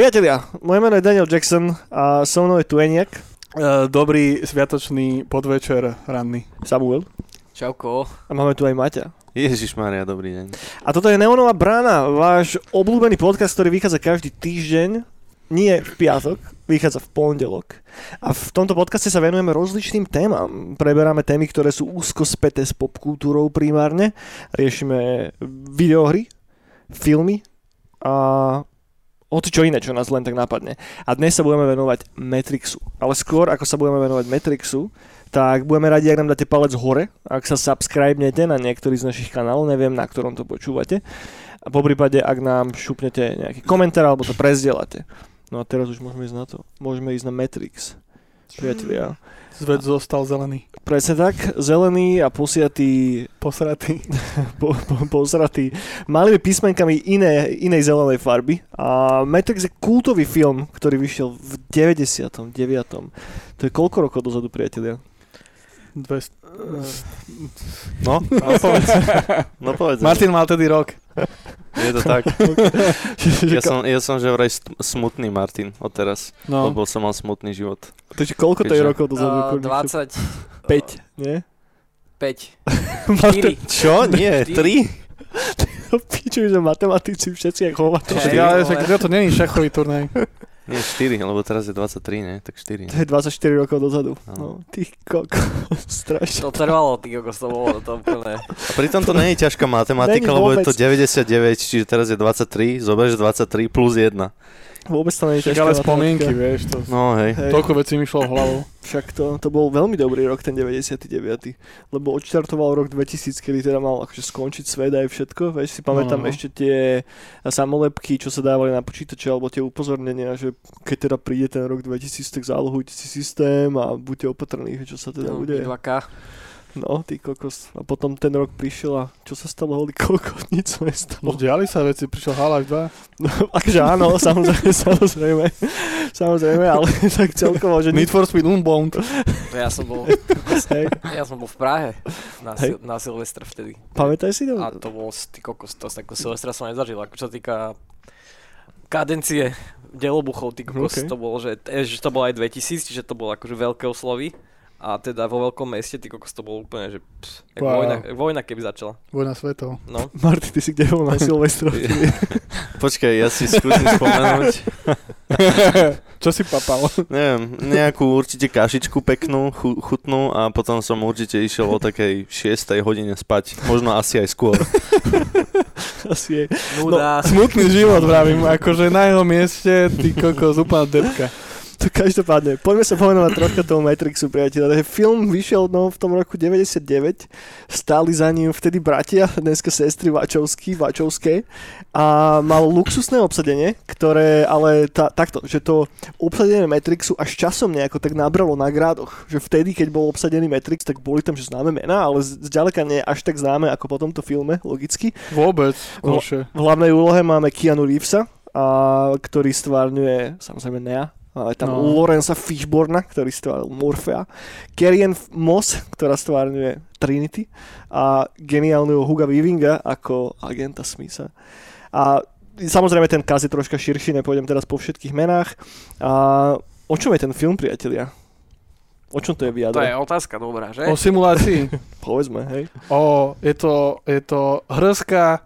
Priatelia, moje meno je Daniel Jackson a so mnou je tu Eniak. Uh, dobrý sviatočný podvečer ranný. Samuel. Čauko. A máme tu aj Maťa. Ježiš Maria, dobrý deň. A toto je Neonová brána, váš obľúbený podcast, ktorý vychádza každý týždeň, nie v piatok, vychádza v pondelok. A v tomto podcaste sa venujeme rozličným témam. Preberáme témy, ktoré sú úzko späté s popkultúrou primárne. Riešime videohry, filmy a hoci čo iné, čo nás len tak napadne. A dnes sa budeme venovať Matrixu. Ale skôr, ako sa budeme venovať Matrixu, tak budeme radi, ak nám dáte palec hore, ak sa subscribnete na niektorý z našich kanálov, neviem, na ktorom to počúvate. A po prípade, ak nám šupnete nejaký komentár alebo to prezdielate. No a teraz už môžeme ísť na to. Môžeme ísť na Matrix. Priatelia. Svet zostal zelený. Presne tak, zelený a posiatý, Posratý. po, po, posratý malými písmenkami iné, inej zelenej farby. A Matrix je kultový film, ktorý vyšiel v 99. To je koľko rokov dozadu, priatelia? 200. No, no povedz. No povedz. Martin mal tedy rok. Je to tak. Ja som, ja som že vraj smutný Martin odteraz, No. lebo som mal smutný život. Takže koľko to je rokov dozadu? Uh, Koľko- 25. 5, nie? 4. Čo? Nie, Štyri. tri? Pičuj, že matematici všetci ako. Hej, Ja, ale to není šachový turnaj. Nie, štyri, lebo teraz je 23, ne? Tak štyri. To je 24 rokov dozadu. Áno. No, ty koko, strašne. To trvalo, ty kokos, to bolo to úplne. A pritom to nie je ťažká matematika, Není lebo je to 99, čiže teraz je 23, zoberieš 23 plus 1. Vôbec to nie je ťažká ale spomienky, vieš. To, No hej. Hej. Toľko vecí mi šlo hlavou. Však to, to bol veľmi dobrý rok, ten 99. Lebo odštartoval rok 2000, kedy teda mal akože skončiť svet aj všetko. Vieš, si pamätám No. ešte tie samolepky, čo sa dávali na počítače, alebo tie upozornenia, že keď teda príde ten rok 2000, tak zálohujte si systém a buďte opatrní, čo sa teda No, bude. 2K. No, ty kokos. A potom ten rok prišiel a čo sa stalo, holy kokos, nič sa nestalo. Diali sa veci, prišiel Half-Life 2. No, akože áno, samozrejme, samozrejme, samozrejme, ale tak celkovo, že Need for Speed Unbound. Ja som bol, hej, ja som bol v Prahe na, sil, na Silvestra vtedy. pamätaj si to? A to bol, ty kokos, to takú Silvestra som nezažil. Ako čo sa týka kadencie delobuchov, ty kokos, Okay. to bolo, že, že to bolo aj 2000, čiže to bolo akože veľké oslovy. A teda vo veľkom meste, ty kokos, to bolo úplne, že ps. Wow. vojna, vojna keby začala. Vojna svetov. No. Marty, ty si kde bol na Silvestra? Počkaj, ja si skúsim spomenúť. Čo si papal? Neviem, nejakú určite kašičku peknú, chu, chutnú a potom som určite išiel o takej 6 hodine spať. Možno asi aj skôr. Asi je. Nuda. Smutný život, vravím. Akože na jeho mieste, ty kokos, úplná depka. To každopádne, poďme sa pomenovať troška toho Matrixu, priateľa. Takže film vyšiel no, v tom roku 99, stáli za ním vtedy bratia, dneska sestry Vačovský, Vačovské a mal luxusné obsadenie, ktoré ale tá, takto, že to obsadenie Matrixu až časom nejako tak nabralo na grádoch, že vtedy, keď bol obsadený Matrix, tak boli tam že známe mená, ale zďaleka nie až tak známe ako po tomto filme, logicky. Vôbec, horšie. V hlavnej úlohe máme Keanu Reevesa, a, ktorý stvárňuje samozrejme Nea. Ale tam No. no. Lorenza Fishborna, ktorý stváril Morfea. Carrie Moss, ktorá stvárňuje Trinity. A geniálneho Huga Weavinga ako agenta Smitha. A samozrejme ten kaz je troška širší, nepôjdem teraz po všetkých menách. A o čom je ten film, priatelia? O čom to je To je vyjadro? otázka dobrá, že? O simulácii. Povedzme, hej. O, je to, je to hrska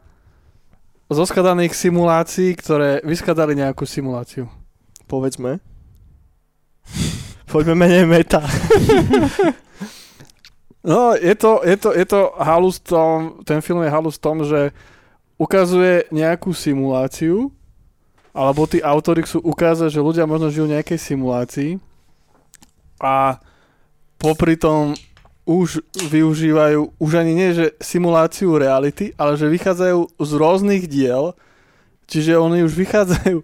zoskladaných simulácií, ktoré vyskladali nejakú simuláciu. Povedzme. Poďme menej meta. No, je to, je to, je to halus tom, ten film je halus v tom, že ukazuje nejakú simuláciu, alebo tí autory chcú ukázať, že ľudia možno žijú v nejakej simulácii a popri tom už využívajú, už ani nie, že simuláciu reality, ale že vychádzajú z rôznych diel, čiže oni už vychádzajú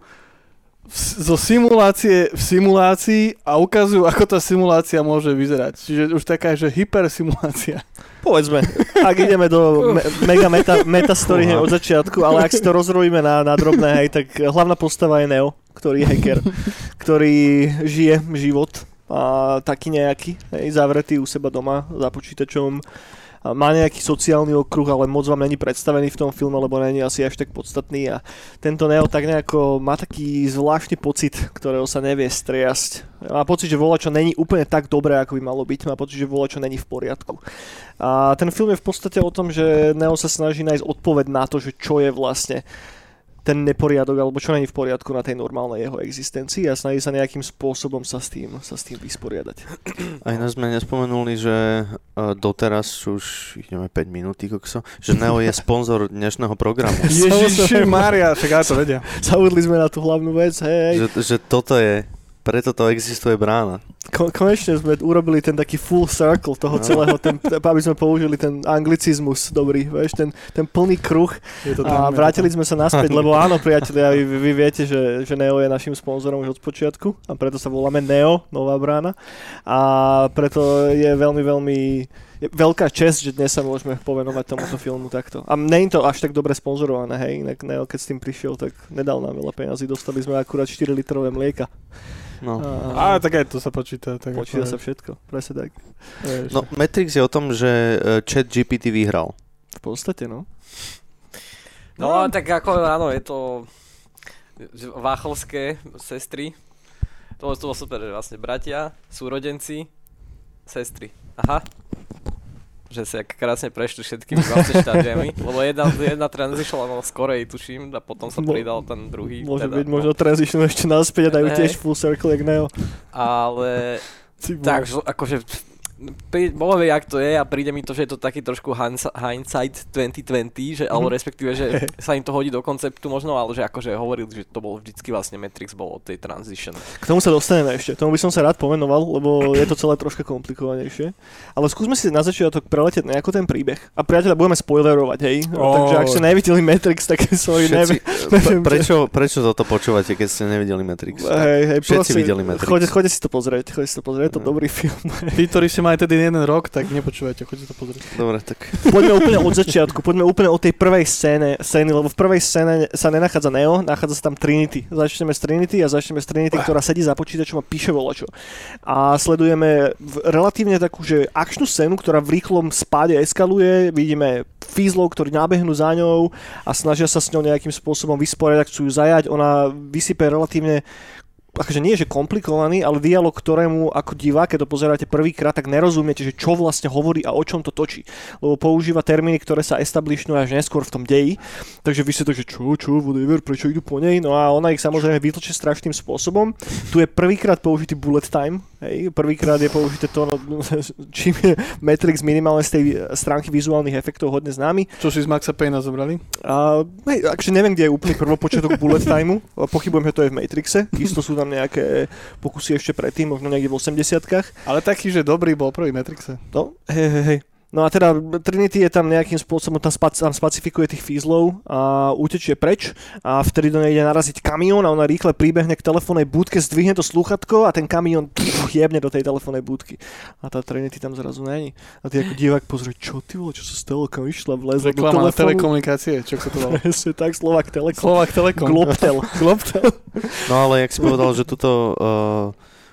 v- zo simulácie v simulácii a ukazujú, ako tá simulácia môže vyzerať. Čiže už taká, že hypersimulácia. Povedzme, ak ideme do me- mega meta, meta story od začiatku, ale ak si to rozrobíme na, na drobné, hej, tak hlavná postava je Neo, ktorý je hacker, ktorý žije život a taký nejaký, hej, zavretý u seba doma za počítačom má nejaký sociálny okruh, ale moc vám není predstavený v tom filme, lebo není asi až tak podstatný a tento Neo tak nejako má taký zvláštny pocit, ktorého sa nevie striasť. Má pocit, že vola čo není úplne tak dobré, ako by malo byť, má pocit, že vola čo není v poriadku. A ten film je v podstate o tom, že Neo sa snaží nájsť odpoveď na to, že čo je vlastne ten neporiadok, alebo čo není v poriadku na tej normálnej jeho existencii a snaží sa nejakým spôsobom sa s tým, sa s tým vysporiadať. Aj nás sme nespomenuli, že uh, doteraz už ideme 5 minút, kokso, že Neo je sponzor dnešného programu. Ježiši Maria, však ja to vedia. Zaudli sme na tú hlavnú vec, hej. že, že toto je, preto to existuje brána. Ko- konečne sme urobili ten taký full circle toho No. celého, ten, aby sme použili ten anglicizmus dobrý, vieš, ten, ten plný kruh Je to a tam, vrátili sme sa naspäť, lebo áno, priatelia, vy, vy viete, že, že Neo je našim sponzorom už od počiatku a preto sa voláme Neo, Nová brána a preto je veľmi, veľmi je veľká čest, že dnes sa môžeme povenovať tomuto filmu takto. A nie je to až tak dobre sponzorované, hej, inak Neo, keď s tým prišiel, tak nedal nám veľa peniazy, dostali sme akurát 4 litrové mlieka. No. Á, tak aj to sa počíta. Tak Počíta ako, sa všetko, presne tak. no, Matrix je o tom, že uh, chat GPT vyhral. V podstate, no. No, tak ako, áno, je to váchovské sestry. To, to bolo super, že vlastne bratia, súrodenci, sestry. Aha. Že si ak krásne prešli všetkými 20 štádiami, lebo jedna, jedna transišla z Korei, tuším, a potom sa pridal ten druhý. Môže teda, byť, možno transition ešte naspäť a dajú tiež full circle, jak Neo. Ale Ty vole. tak, že- akože bolo vie, jak to je a príde mi to, že je to taký trošku hindsi- hindsight 2020, že, alebo Mhm. respektíve, že sa im to hodí do konceptu možno, ale že akože hovorili, že to bol vždycky vlastne Matrix bol od tej transition. K tomu sa dostaneme ešte. Tomu by som sa rád pomenoval, lebo je to celé troška komplikovanejšie. Ale skúsme si na začiatok preletieť nejako ten príbeh. A priateľa, budeme spoilerovať, hej? Ó. Takže ak ste nevideli Matrix, tak sorry, Všetci, neviem. pre, prečo, prečo toto počúvate, keď ste nevideli Matrix? Hej, hej, Všetci prosím, videli Matrix. Choďte si to pozrieť, choďte si to pozrieť, je to No. dobrý film. Tí, ktorí ste mali tedy jeden rok, tak nepočúvajte, choďte to pozrieť. Dobre, tak Poďme úplne od začiatku, poďme úplne od tej prvej scéne, scény, lebo v prvej scéne sa nenachádza Neo, nachádza sa tam Trinity. Začneme s Trinity a začneme s Trinity, ktorá sedí za počítačom a píše volačo. A sledujeme relatívne takú, že akčnú scénu, ktorá v rýchlom spáde eskaluje, vidíme fízlov, ktorí nábehnú za ňou a snažia sa s ňou nejakým spôsobom vysporiadať, chcú ju zajať. Ona vysype relatívne akože nie že komplikovaný, ale dialog, ktorému ako divák, keď to pozeráte prvýkrát, tak nerozumiete, že čo vlastne hovorí a o čom to točí. Lebo používa termíny, ktoré sa establishnujú až neskôr v tom deji. Takže vy ste to, že čo, čo, whatever, prečo idú po nej? No a ona ich samozrejme vytlčí strašným spôsobom. Tu je prvýkrát použitý bullet time, hej, prvýkrát je použité to, no, čím je Matrix minimálne z tej stránky vizuálnych efektov hodne známy. Čo si z Maxa Payna zobrali? A, hej, akože neviem, kde je úplný prvopočiatok bullet timeu. Pochybujem, že to je v Matrixe. Isto sú tam nejaké pokusy ešte predtým, možno niekde v 80 Ale taký, že dobrý bol prvý Matrixe. No, hej, hej, hej. No a teda Trinity je tam nejakým spôsobom, tam, spac, tam spacifikuje tých fízlov a utečie preč a vtedy do nej ide naraziť kamión a ona rýchle príbehne k telefónnej budke, zdvihne to slúchatko a ten kamión pff, jebne do tej telefónnej budky. A tá Trinity tam zrazu není. A ty ako divák pozrie, čo ty vole, čo sa stalo, kam išla, vlezla do Reklama na telefónu. telekomunikácie, čo sa to? Presne tak, Slovak Telekom. Slovak Telekom. Globtel. Globtel. No ale jak si povedal, že tuto uh,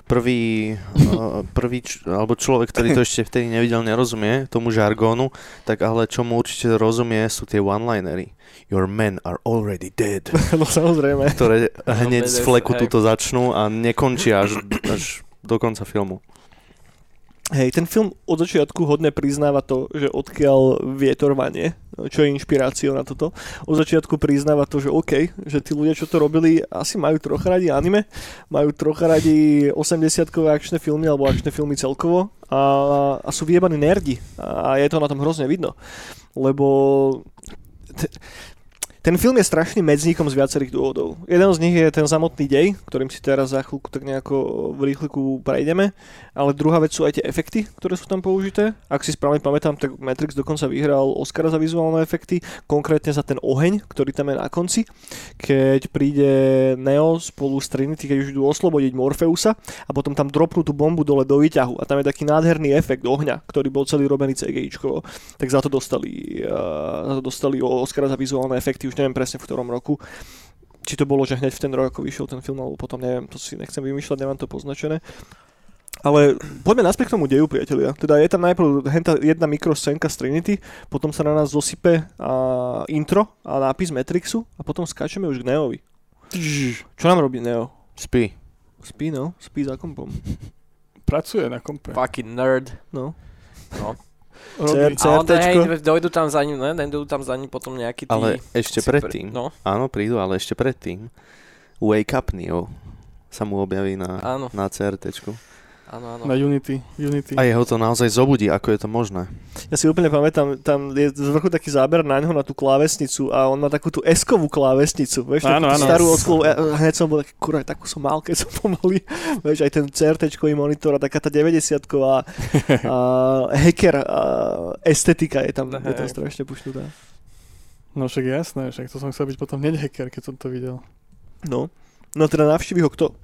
prvý, prvý č- alebo človek, ktorý to ešte vtedy nevidel, nerozumie tomu žargónu, tak ale čo mu určite rozumie, sú tie one-linery. Your men are already dead. no samozrejme. Ktoré hneď z badass, fleku tuto začnú a nekončia až, až do konca filmu. Hej, ten film od začiatku hodne priznáva to, že odkiaľ vietor vanie, čo je inšpiráciou na toto. Od začiatku priznáva to, že OK, že tí ľudia, čo to robili, asi majú trocha radi anime, majú trocha radi 80-kové akčné filmy alebo akčné filmy celkovo a, a sú vyjebaní nerdi a je to na tom hrozne vidno. Lebo t- ten film je strašným medzníkom z viacerých dôvodov. Jeden z nich je ten samotný dej, ktorým si teraz za chvíľku tak nejako v rýchliku prejdeme, ale druhá vec sú aj tie efekty, ktoré sú tam použité. Ak si správne pamätám, tak Matrix dokonca vyhral Oscara za vizuálne efekty, konkrétne za ten oheň, ktorý tam je na konci, keď príde Neo spolu s Trinity, keď už idú oslobodiť Morfeusa a potom tam dropnú tú bombu dole do výťahu a tam je taký nádherný efekt ohňa, ktorý bol celý robený CGIčkovo. Tak za to dostali, uh, za to dostali Oscara za vizuálne efekty, už neviem presne v ktorom roku. Či to bolo, že hneď v ten rok, ako vyšiel ten film, alebo potom neviem, to si nechcem vymýšľať, nemám to poznačené. Ale poďme naspäť k tomu deju, priatelia. Teda je tam najprv henta jedna mikroscénka z Trinity, potom sa na nás zosype a, intro a nápis Matrixu a potom skáčeme už k Neovi. Čo nám robí Neo? Spí. Spí, no. Spí za kompom. Pracuje na kompe. Fucking nerd. No. No. CR. A hej, dojdu tam za ním, ne? Dojdu tam za ním potom nejaký tí... Ale ešte predtým, No, áno, prídu, ale ešte predtým. Wake Up Neo. Sa mu objaví na, áno, na CRTčku. Áno, áno. Na Unity. Unity. A jeho to naozaj zobudí, ako je to možné. Ja si úplne pamätám, tam je z vrchu taký záber na ňo na tú klávesnicu a on má takú tú eskovú klávesnicu, vieš, Áno, áno. starú odsklov, ja, hneď som bol taký, kurva, takú som mal, keď som pomaly, vieš, aj ten CRT-čkový monitor a taká tá 90-ková a hacker a estetika je tam, je tam strašne pušnutá. No však jasné, však to som chcel byť potom hneď hacker, keď som to videl. No, no teda navštíví ho kto?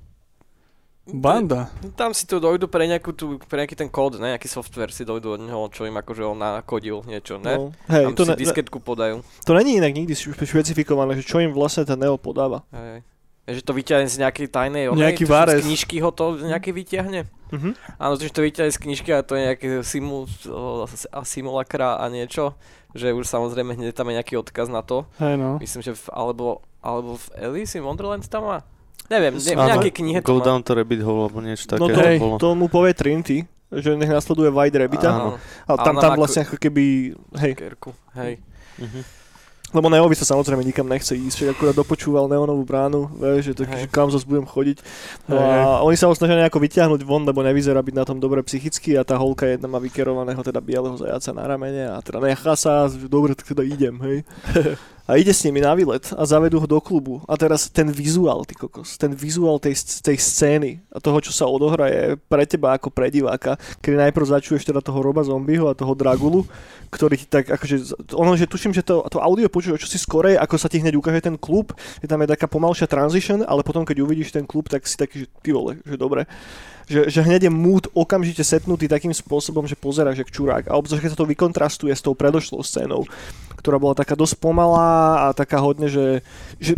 Banda. Tam si tu dojdu pre, nejakú tú, pre nejaký ten kód, ne? Nejaký software si dojdu od neho, čo im akože on nakodil niečo, ne? No, hej, Tam to, si ne, disketku podajú. to není inak nikdy špe- špecifikované, že čo im vlastne ten Neo podáva. Hej. Že to vyťahne z nejakej tajnej onej, Nejaký várez. Z knižky ho to nejaký vyťahne. Mhm. Áno, to, že to vyťahne z knižky a to je nejaké simu, a simulakra a niečo. Že už samozrejme hneď tam je nejaký odkaz na to. Hej no. Myslím, že v, alebo, alebo v Alice in Wonderland tam má. Neviem, ne, v nejakej knihe to Go má. down to rabbit hole, alebo niečo také No to, Hej. bolo. to mu povie Trinity, že nech nasleduje White Rabbita. Áno. A tam, tam vlastne ako keby, hej, Kerku, hej. Mhm. lebo Neovi sa samozrejme nikam nechce ísť, však akurát dopočúval Neonovú bránu, vieš, že, tak, že kam zase budem chodiť. No a oni sa ho snažia nejako vyťahnuť von, lebo nevyzerá byť na tom dobre psychicky a tá holka jedna má vykerovaného teda bieleho zajaca na ramene a teda nechá sa, že dobre, tak teda idem, hej. A ide s nimi na výlet a zavedú ho do klubu. A teraz ten vizuál, ty kokos, ten vizuál tej, tej scény a toho, čo sa odohra, je pre teba ako pre diváka, kedy najprv začuješ teda toho Roba Zombieho a toho Dragulu, ktorý ti tak akože, ono, že tuším, že to, to audio počuješ čo si skorej, ako sa ti hneď ukáže ten klub, je tam je taká pomalšia transition, ale potom keď uvidíš ten klub, tak si taký, že ty vole, že dobre. Že, že hneď je mood okamžite setnutý takým spôsobom, že pozeráš jak čurák. A obzvlášť, keď sa to vykontrastuje s tou predošlou scénou, ktorá bola taká dosť pomalá a taká hodne, že, že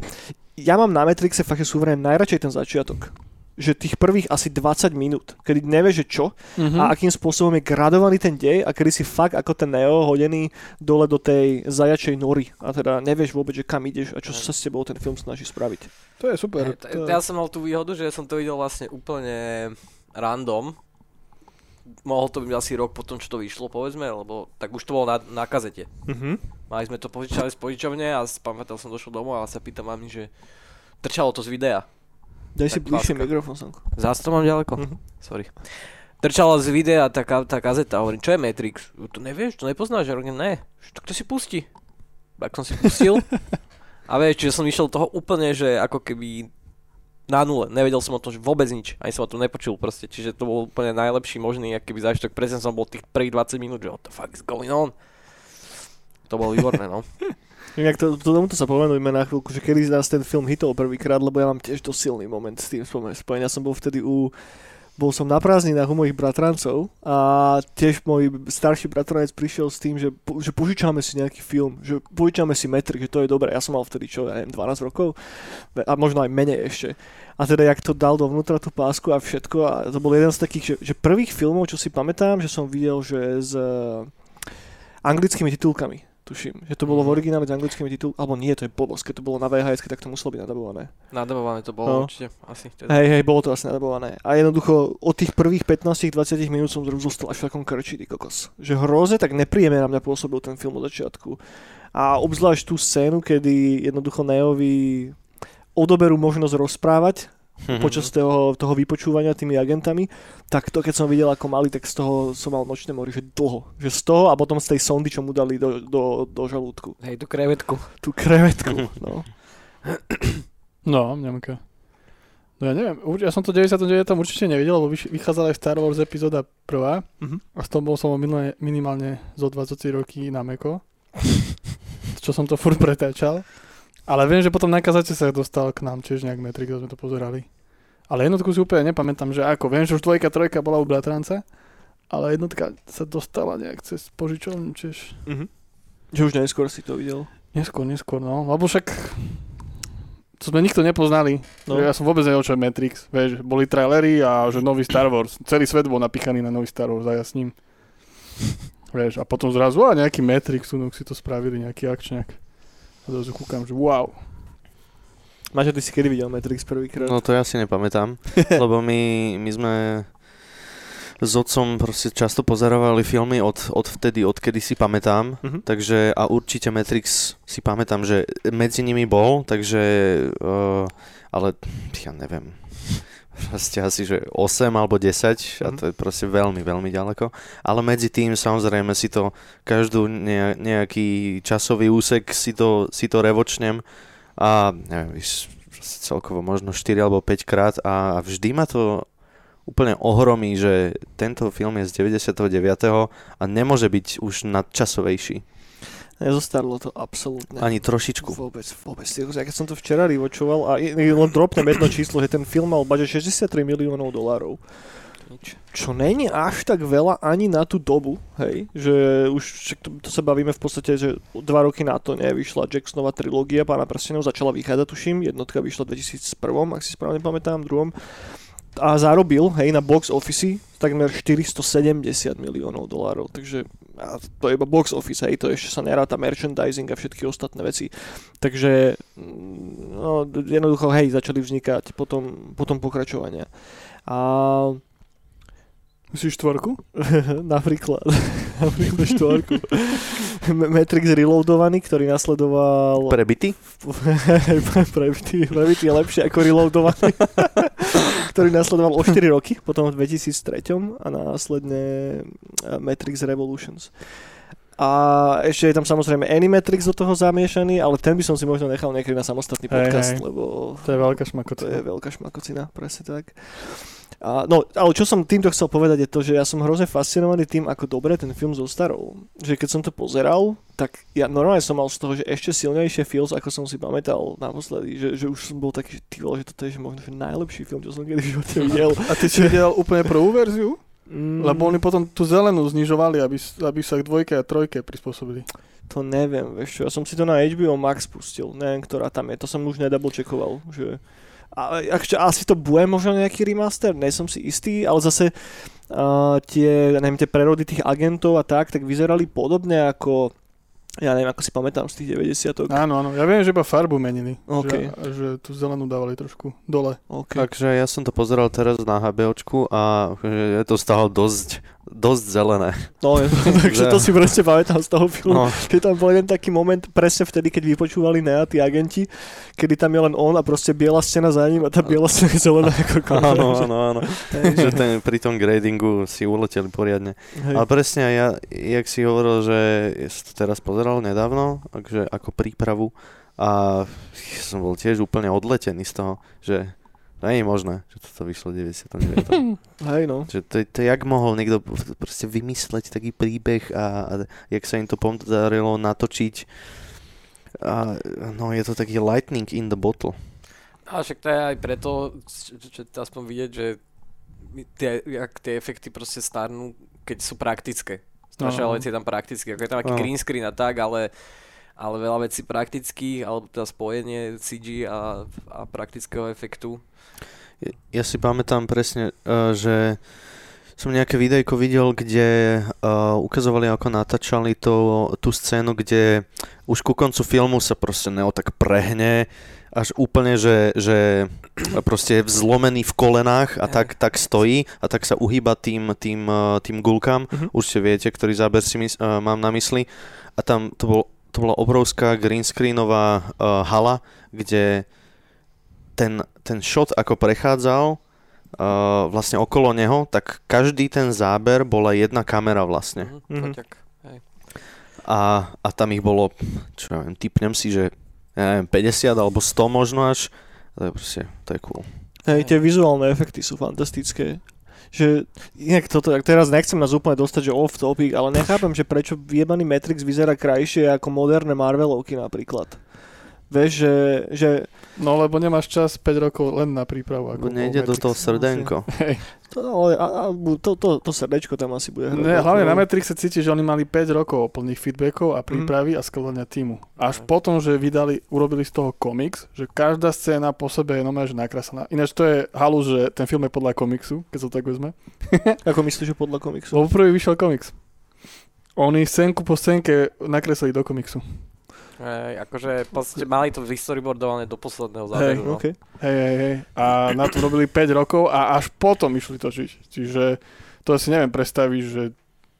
ja mám na Matrixe fakt, že súverén najradšej ten začiatok že tých prvých asi 20 minút, kedy nevieš, že čo Mhm. a akým spôsobom je gradovaný ten dej a kedy si fakt ako ten Neo hodený dole do tej zajačej nory a teda nevieš vôbec, že kam ideš a čo sa s tebou ten film snaží spraviť. To je super. Hej, t- Ja som mal tú výhodu, že som to videl vlastne úplne random. Mohol to byť asi rok potom, čo to vyšlo, povedzme, lebo tak už to bolo na, na kazete. Mhm. Mali sme to požičali z požičovne a pamätal som došiel domov a sa pýtam mami, že trčalo to z videa. Daj si bližšie mikrofón, Sanko. Zás to mám ďaleko? Mhm. Sorry. Trčala z videa tá, tá kazeta, hovorím, čo je Matrix? To nevieš, to nepoznáš? Ja hovorím, ne, tak to si pusti. Tak som si pustil a vieš, čiže som išiel toho úplne, že ako keby na nule, nevedel som o tom že vôbec nič, ani som o tom nepočul proste, čiže to bol úplne najlepší možný, aký by zážitok, presne som bol tých prvých 20 minút, že what the fuck is going on? To bolo výborné, no. Inak to, to, tomuto sa povenujme na chvíľku, že kedy nás ten film hitol prvýkrát, lebo ja mám tiež to silný moment s tým spomen- spojený. Ja som bol vtedy u... Bol som na prázdninách u mojich bratrancov a tiež môj starší bratranec prišiel s tým, že, že požičáme si nejaký film, že požičáme si metr, že to je dobré. Ja som mal vtedy čo, ja neviem, 12 rokov a možno aj menej ešte. A teda jak to dal dovnútra tú pásku a všetko a to bol jeden z takých, že, že prvých filmov, čo si pamätám, že som videl, že s eh, anglickými titulkami tuším, že to bolo v originále s anglickými titulkami, alebo nie, to je blbosť, keď to bolo na VHS, tak to muselo byť nadabované. Nadabované to bolo No. určite, asi. Teda. Hej, hej, bolo to asi nadabované. A jednoducho od tých prvých 15-20 minút som zrazu zostal až v takom krči, ty kokos. Že hrozne tak nepríjemne na mňa pôsobil ten film od začiatku. A obzvlášť tú scénu, kedy jednoducho Neovi odoberú možnosť rozprávať Počas toho, toho vypočúvania tými agentami, tak to keď som videl ako malý, tak z toho som mal nočné mori, že dlho. Že z toho a potom z tej sondy, čo mu dali do, do, do žalúdku. Hej, tú krevetku. Tú krevetku, no. No, mňamka. No ja neviem, ja som to v 99. určite nevidel, lebo vychádzala aj Star Wars epizóda prvá Mhm. a s tom bol som minimálne zo 20 roky na Meko, čo som to furt pretáčal. Ale viem, že potom na kazate sa dostal k nám, čiže nejak Matrix, sme to pozerali. Ale jednotku si úplne nepamätám, že ako. Viem, že už dvojka, trojka bola u bratranca, ale jednotka sa dostala nejak cez požičovňu, čiže Mhm. Že už neskôr si to videl. neskôr, neskôr, no. Lebo však co sme nikto nepoznali. No. No. Ja som vôbec nevedel, čo je Matrix. Vieš, boli trailery a že nový Star Wars. Celý svet bol napíchaný na nový Star Wars a ja s ním. Vieš, a potom zrazu, a nejaký Matrix, tu si to spravili, nejaký akčňak. A zrazu kúkam, že wow. Maťo, ty si kedy videl Matrix prvýkrát? No to ja si nepamätám, lebo my, my sme s otcom proste často pozerovali filmy od, od vtedy, odkedy si pamätám. Mhm. Takže a určite Matrix si pamätám, že medzi nimi bol, takže uh, ale ja neviem proste asi, že 8 alebo 10 a Mhm. to je proste veľmi, veľmi ďaleko. Ale medzi tým samozrejme si to každú ne, nejaký časový úsek si to, si to revočnem a neviem, celkovo možno 4 alebo 5 krát a vždy ma to úplne ohromí, že tento film je z 99. a nemôže byť už nadčasovejší. Nezostarlo to absolútne. Ani trošičku. Vôbec, vôbec. Ja keď som to včera rivočoval a len dropnem jedno číslo, že ten film mal budget 63 miliónov dolárov. Nič. Čo není až tak veľa ani na tú dobu, hej, že už však to, to sa bavíme v podstate, že dva roky na to nevyšla Jacksonova trilógia Pána prstenov, začala vychádzať, tuším, jednotka vyšla v 2001, ak si správne pamätám, druhom. A zarobil, hej, na box office takmer 470 miliónov dolárov, takže a to je iba box office, hej, to ešte sa neráta merchandising a všetky ostatné veci. Takže, mm, no, jednoducho, hej, začali vznikať potom, potom pokračovania. A Myslíš štvorku? napríklad, napríklad štvorku. Matrix Reloadovaný, ktorý nasledoval... Prebity? Prebitý, prebitý je lepšie ako Reloadovaný. Ktorý nasledoval o 4 roky, potom v 2003 a následne eh, Matrix Revolutions. A ešte je tam samozrejme Animatrix do toho zamiešaný, ale ten by som si možno nechal niekedy na samostatný Hej, podcast, hej. lebo To je veľká to šmakota. je veľká šmakocina, presne tak. A, no, ale čo som týmto chcel povedať je to, že ja som hrozne fascinovaný tým, ako dobre ten film zostarol. Že keď som to pozeral, tak ja normálne som mal z toho, že ešte silnejšie feels, ako som si pamätal naposledy. Že, že už som bol taký, že ty vole, že toto je že možno že najlepší film, čo som kedy v živote videl. A ty si videl úplne prvú verziu? Mm, Lebo oni potom tú zelenú znižovali, aby, aby sa k dvojke a trojke prispôsobili. To neviem, vieš čo, ja som si to na HBO Max pustil, neviem, ktorá tam je, to som už nedouble checkoval, že... A, akže, asi to bude možno nejaký remaster, nie som si istý, ale zase uh, tie, neviem, tie prerody tých agentov a tak, tak vyzerali podobne ako, ja neviem, ako si pamätám z tých 90 Áno, áno. Ja viem, že iba farbu menili. OK. Že, že tú zelenú dávali trošku dole. okay. Takže ja som to pozeral teraz na HBOčku a že je to stále dosť, dosť zelené. No, takže to si presne pamätám z toho filmu. No, Že tam bol jeden taký moment presne vtedy, keď vypočúvali Nea tí agenti, kedy tam je len on a proste biela scéna za ním a tá biela scéna je zelená ako koľko. áno, áno, áno. že ten, pri tom gradingu si uleteli poriadne. Hej. Ale presne aj ja, jak si hovoril, že som to teraz pozeral nedávno, takže ako prípravu a som bol tiež úplne odletený z toho, že to nie je možné, že toto vyšlo v 99. Hej, no. že to, to jak mohol niekto proste vymysleť taký príbeh a, a jak sa im to podarilo natočiť a, no je to taký lightning in the bottle. A však to je aj preto, že, aspoň vidieť, že tie, jak tie efekty proste starnú, keď sú praktické. Strašne vecí je tam praktické, ako je tam aký Áno. green screen a tak, ale, ale veľa vecí praktických, alebo teda spojenie CG a, a praktického efektu. Ja si pamätám presne, uh, že som nejaké videjko videl, kde uh, ukazovali, ako natáčali to, tú scénu, kde už ku koncu filmu sa proste Neo tak prehne, až úplne, že, že proste je vzlomený v kolenách a tak, tak stojí a tak sa uhýba tým, tým, uh, tým gulkám. Mhm. Určite viete, ktorý záber si mys- uh, mám na mysli. A tam to, bol, to bola obrovská green screenová uh, hala, kde ten, ten shot ako prechádzal uh, vlastne okolo neho, tak každý ten záber bola jedna kamera vlastne. Mhm. Mhm. Hej. A, a tam ich bolo, čo ja viem, typnem si, že ja neviem, 50 alebo 100 možno až. To je proste, to je cool. Hej, tie vizuálne efekty sú fantastické. Že inak toto, teraz nechcem nás úplne dostať, že off topic, ale nechápem, že prečo vyjebaný Matrix vyzerá krajšie ako moderné Marvelovky napríklad. Vieš, že, že No lebo nemáš čas 5 rokov len na prípravu. Ako nejde do toho srdenko. Hej. to, ale, a, a, to, to, to srdečko tam asi bude hrať. Ne, hlavne na. Matrixe cíti, že oni mali 5 rokov plných feedbackov a prípravy a skladania týmu. Až Mhm. potom, že vydali, urobili z toho komiks, že každá scéna po sebe je normálne, že nakreslená. Ináč to je halus, že ten film je podľa komiksu, keď sa to tak vezme. Ako myslíš, že podľa komiksu? Lebo prvý vyšiel komiks. Oni scénku po scénke nakreslili do komiksu. Hej, akože podstate mali to vystoryboardované do posledného Hej, záberu. no. Okay. Hej, hej, hej. A na to robili 5 rokov a až potom išli točiť. Čiže to asi neviem predstaviť, že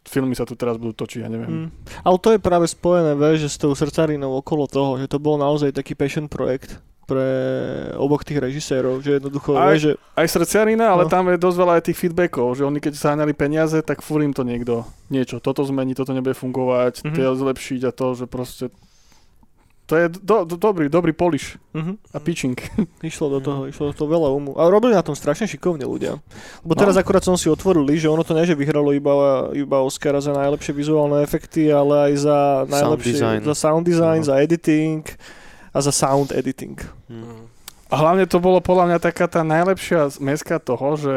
filmy sa tu teraz budú točiť, ja neviem. Mm. Ale to je práve spojené, vieš, že s tou srdcarinou okolo toho, že to bol naozaj taký passion projekt pre oboch tých režisérov, že jednoducho, Aj- vieš, že Aj srdciarina, ale No. tam je dosť veľa aj tých feedbackov, že oni keď sa haňali peniaze, tak furt im to niekto niečo, toto zmení, toto nebude fungovať, Mhm. mm-hmm. zlepšiť a to, že proste to je do, do, dobrý, dobrý polish uh-huh, a pitching. išlo do toho, išlo do toho veľa umu. A robili na tom strašne šikovne ľudia. Lebo teraz No. akurát som si otvoril, že ono to nie, že vyhralo iba, iba Oscara za najlepšie vizuálne efekty, ale aj za najlepšie, design. za sound design, No. za editing a za sound editing. Mm. A hlavne to bolo podľa mňa taká tá najlepšia zmeska toho, že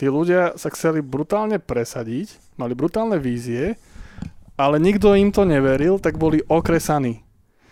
tí ľudia sa chceli brutálne presadiť, mali brutálne vízie, ale nikto im to neveril, tak boli okresaní.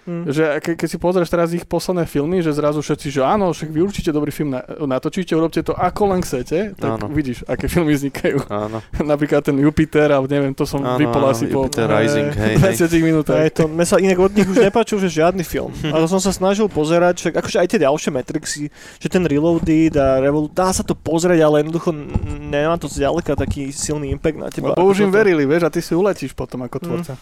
Hm. Že ke, keď si pozrieš teraz ich posledné filmy, že zrazu všetci, že áno, však vy určite dobrý film na, natočíte, urobte to ako len chcete, tak Áno. vidíš, aké filmy vznikajú. Áno, Napríklad ten Jupiter, ale neviem, to som áno, vypol asi po Jupiter Rising, hej, hej. 20 minútach. Hej, to, sa inak od nich už nepáčil, že žiadny film. Ale som sa snažil pozerať, však akože aj tie ďalšie Matrixy, že ten Reloaded a Revolut, dá sa to pozrieť, ale jednoducho nemá to zďaleka taký silný impact na teba. Lebo už im toto. verili, vieš, a ty si uletíš potom ako Mm. tvorca.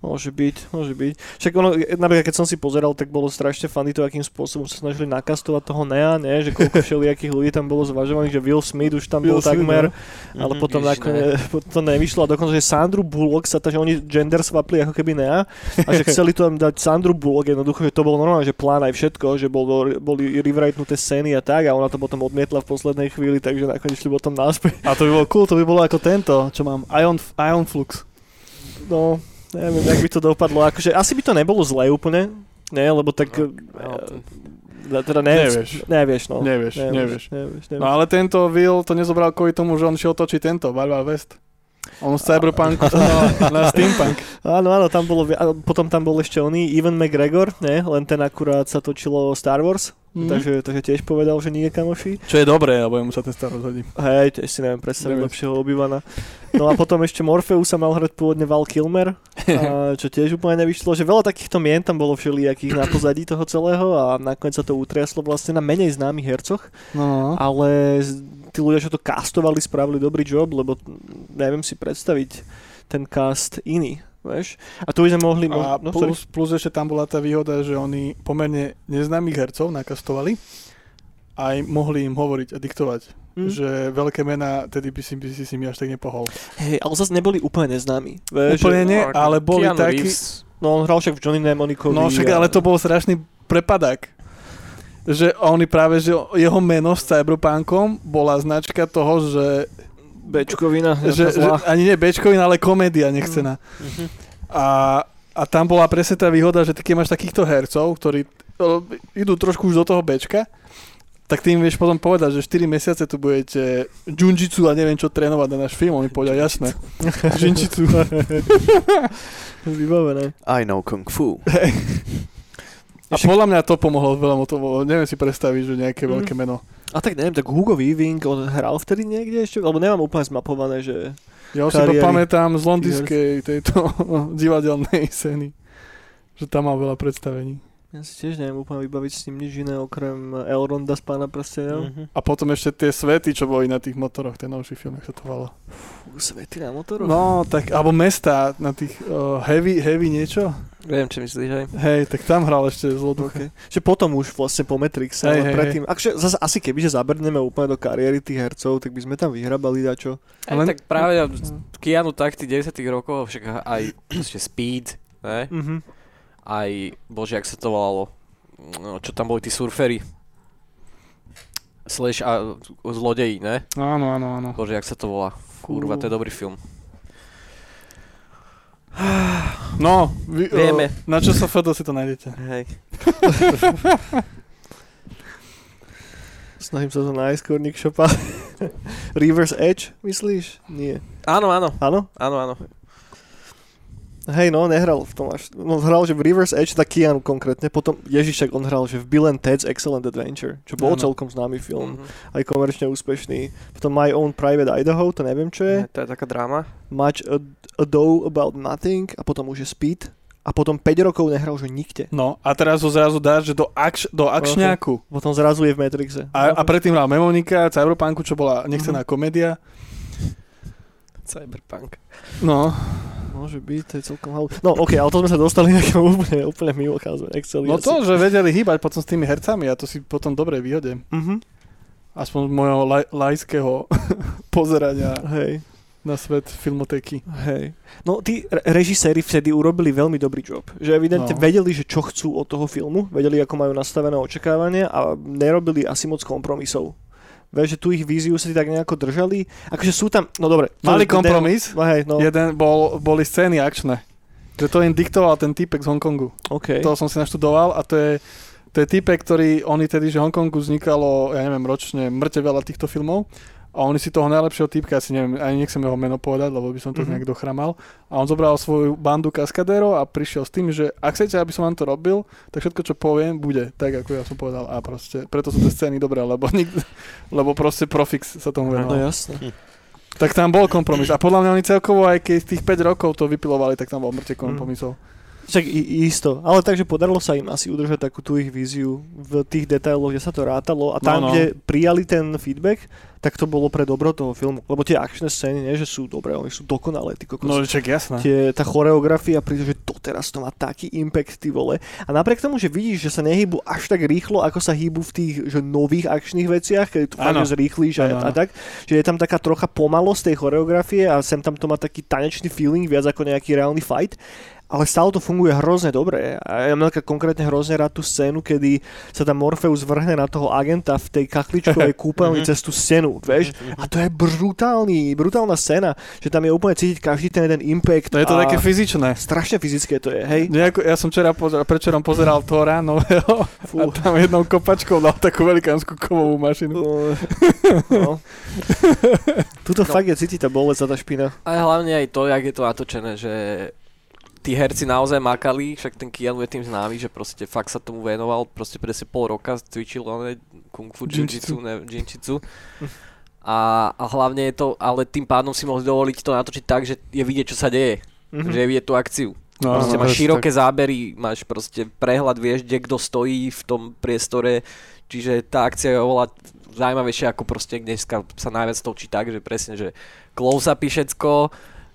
Môže byť, môže byť. Však ono, napríklad keď som si pozeral, tak bolo strašne funny to, akým spôsobom sa snažili nakastovať toho Nea, ne? že koľko všelijakých ľudí tam bolo zvažovaných, že Will Smith už tam Will bol Smith, takmer, no. ale Mhm. potom nakoniec to nevyšlo a dokonca, že Sandru Bullock sa, takže oni gender swapli ako keby Nea a že chceli to tam dať Sandru Bullock, jednoducho, že to bolo normálne, že plán aj všetko, že bol, boli rewritenuté scény a tak a ona to potom odmietla v poslednej chvíli, takže nakoniec šli potom naspäť. A to by bolo cool, to by bolo ako tento, čo mám, Ion, Ion Flux. No, neviem, jak by to dopadlo. Akože asi by to nebolo zlé úplne, nie, lebo tak... No, No, teda nevieš. Nevieš. No. Nevieš, nevieš. nevieš, nevieš, nevieš. No ale tento Will to nezobral kvôli tomu, že on šiel točiť tento, Wild West. On z Cyberpunku to dal na Steampunk. Áno, áno, tam bolo, potom tam bol ešte oný Ivan McGregor, ne? len ten akurát sa točilo Star Wars, Mhm. takže, takže tiež povedal, že nie kamoši. Čo je dobré, lebo mu sa ten Star Wars hodí. Hej, tiež si neviem predstaviť lepšieho obývana. No a potom ešte Morpheus sa mal hrať pôvodne Val Kilmer, a čo tiež úplne nevyšlo, že veľa takýchto mien tam bolo všelijakých na pozadí toho celého a nakoniec sa to utriaslo vlastne na menej známych hercoch. No. ale tí ľudia, čo to castovali, spravili dobrý job, lebo neviem si predstaviť ten cast iný, vieš. A tu by sme mohli... A mo- no, sorry. plus, plus ešte tam bola tá výhoda, že oni pomerne neznámych hercov nakastovali aj mohli im hovoriť a diktovať. Hm. Že veľké mená, tedy by si, by si si mi až tak nepohol. Hej, ale zase neboli úplne neznámi. Vieš, Úplne že- nie, No, ale boli Keanu takí... Reeves. No on hral však v Johnny Mnemonikovi. No však, a- ale to bol strašný prepadák. Že oni práve, že jeho meno s Cyberpunkom bola značka toho, že, Bečkovina, že, že ani nie Bčkovina, ale komédia nechcená. Mhm. A, a tam bola presne tá výhoda, že ty keď máš takýchto hercov, ktorí o, idú trošku už do toho Bčka, tak ty im vieš potom povedať, že 4 mesiace tu budete Junjitsu a neviem čo trénovať na náš film. Oni povedia, jasné. Junjitsu. Vybavené. I know Kung Fu. A podľa mňa to pomohlo veľa, to, neviem si predstaviť, že nejaké Mm. veľké meno. A tak neviem, tak Hugo Weaving, on hral vtedy niekde ešte? Lebo nemám úplne zmapované, že... Ja už si to pamätám z londýnskej tejto divadelnej scény. Že tam mal veľa predstavení. Ja si tiež neviem úplne vybaviť s ním nič iné, okrem Elronda z Pána prstenov. Mhm. A potom ešte tie svety, čo boli na tých motoroch, ten novší film, jak sa to volalo. Svety na motoroch? No, tak, alebo mesta na tých uh, heavy, heavy niečo. Viem, čo myslíš, hej. Hej, tak tam hral ešte zloducha. Okay. Že potom už vlastne po Matrixe, Hej, ale hej, predtým, akže zase asi keby, že zabrneme úplne do kariéry tých hercov, tak by sme tam vyhrabali dačo. Ale Ale- tak práve Keanu tak tých 90 rokov, však aj Speed, ne? Mhm. Aj, bože, jak sa to volalo, no, čo tam boli tí surfery. Slash a zlodeji, ne? Áno, áno, áno. Bože, jak sa to volá. Kurva, to je dobrý film. No, vy, Vieme. O, na čo sa foto si to nájdete. Hej. Snažím sa to nájsť, Korník Šopa. Reverse Edge, myslíš? Nie. Áno, áno, Áno? áno, áno. Hej, no, nehral v tom až. No, hral, že v Reverse Edge, tak Keanu konkrétne. Potom Ježišek on hral, že v Bill and Ted's Excellent Adventure, čo bol Áno. celkom známy film. Mhm. Aj komerčne úspešný. Potom My Own Private Idaho, to neviem čo je. To je taká dráma. Much Ado About Nothing a potom už je Speed. A potom 5 rokov nehral že nikde. No, a teraz ho zrazu dáš že do, akš, do akčňáku. Potom zrazu je v Matrixe. A, a predtým hral Memonika, Cyberpunku, čo bola nechcená komédia. Cyberpunk. No, Môže byť, to je celkom halú. No ok, ale to sme sa dostali nejakého úplne, úplne mimo cházu. No to, že vedeli hýbať potom s tými hercami a to si potom dobre vyhodím. Mhm. Aspoň z môjho laj, lajského pozerania Hej, na svet filmotéky. hej. No tí re- režiséri vtedy urobili veľmi dobrý job. Že evidentne No. vedeli, že čo chcú od toho filmu, vedeli, ako majú nastavené očakávania a nerobili asi moc kompromisov. Vieš, že tu ich víziu sa ti tak nejako držali. Akože sú tam, no dobre. Mali kompromis, No, hej, no, jeden bol, boli scény akčné. Že to im diktoval ten typek z Hongkongu. OK. To som si naštudoval a to je, to je typek, ktorý, oni tedy, že Hongkongu vznikalo, ja neviem, ročne mŕte veľa týchto filmov a oni si toho najlepšieho typka, asi neviem, ani nechcem jeho meno povedať, lebo by som to Mhm. mm-hmm. nejak dochramal. A on zobral svoju bandu kaskadérov a prišiel s tým, že ak chcete, aby som vám to robil, tak všetko, čo poviem, bude tak, ako ja som povedal. A proste, preto sú tie scény dobré, lebo, nik, lebo proste Profix sa tomu No venoval. jasne. Tak tam bol kompromis. A podľa mňa oni celkovo, aj keď z tých 5 rokov to vypilovali, tak tam bol mŕte kompromisov. Však isto, ale takže podarilo sa im asi udržať takú tú ich víziu v tých detailoch, kde sa to rátalo a tam, No, no. kde prijali ten feedback, tak to bolo pre dobro toho filmu. Lebo tie akčné scény, nie, že sú dobré, oni sú dokonalé, ty kokos. No, čak jasné. Tie, tá choreografia, príde, že doteraz to má taký impact, ty vole. A napriek tomu, že vidíš, že sa nehýbu až tak rýchlo, ako sa hýbu v tých že nových akčných veciach, keď to fakt zrýchlíš a, a tak, že je tam taká trocha pomalosť tej choreografie a sem tam to má taký tanečný feeling, viac ako nejaký reálny fight. Ale stále to funguje hrozne dobre. A ja mám taká konkrétne hrozne rád tú scénu, kedy sa tam Morpheus vrhne na toho agenta v tej kachličkovej kúpeľni Mhm. cez tú stenu, vieš? A to je brutálny, brutálna scéna, že tam je úplne cítiť každý ten jeden impact. To je to také fyzičné. Strašne fyzické to je, hej? Nejako, ja som včera pozeral, prečerom pozeral Tora nového a tam jednou kopačkou dal takú velikánsku kovovú mašinu. No. no. Tuto fakt je cítiť tá bolesť a tá špina. A hlavne aj to, jak je to natočené, že tí herci naozaj makali, však ten Keanu je tým známy, že proste fakt sa tomu venoval, proste presne pol roka cvičil oné kung fu, Jinjitsu. jiu-jitsu, ne, jiu-jitsu. A, a hlavne je to, ale tým pádom si mohli dovoliť to natočiť tak, že je vidieť, čo sa deje, Mhm. že je vidieť tú akciu. No, Proste no, máš široké zábery, máš proste prehľad, vieš, kde kto stojí v tom priestore, čiže tá akcia je oveľa zaujímavejšia ako proste dneska sa najviac točí tak, že presne, že close-upy všetko,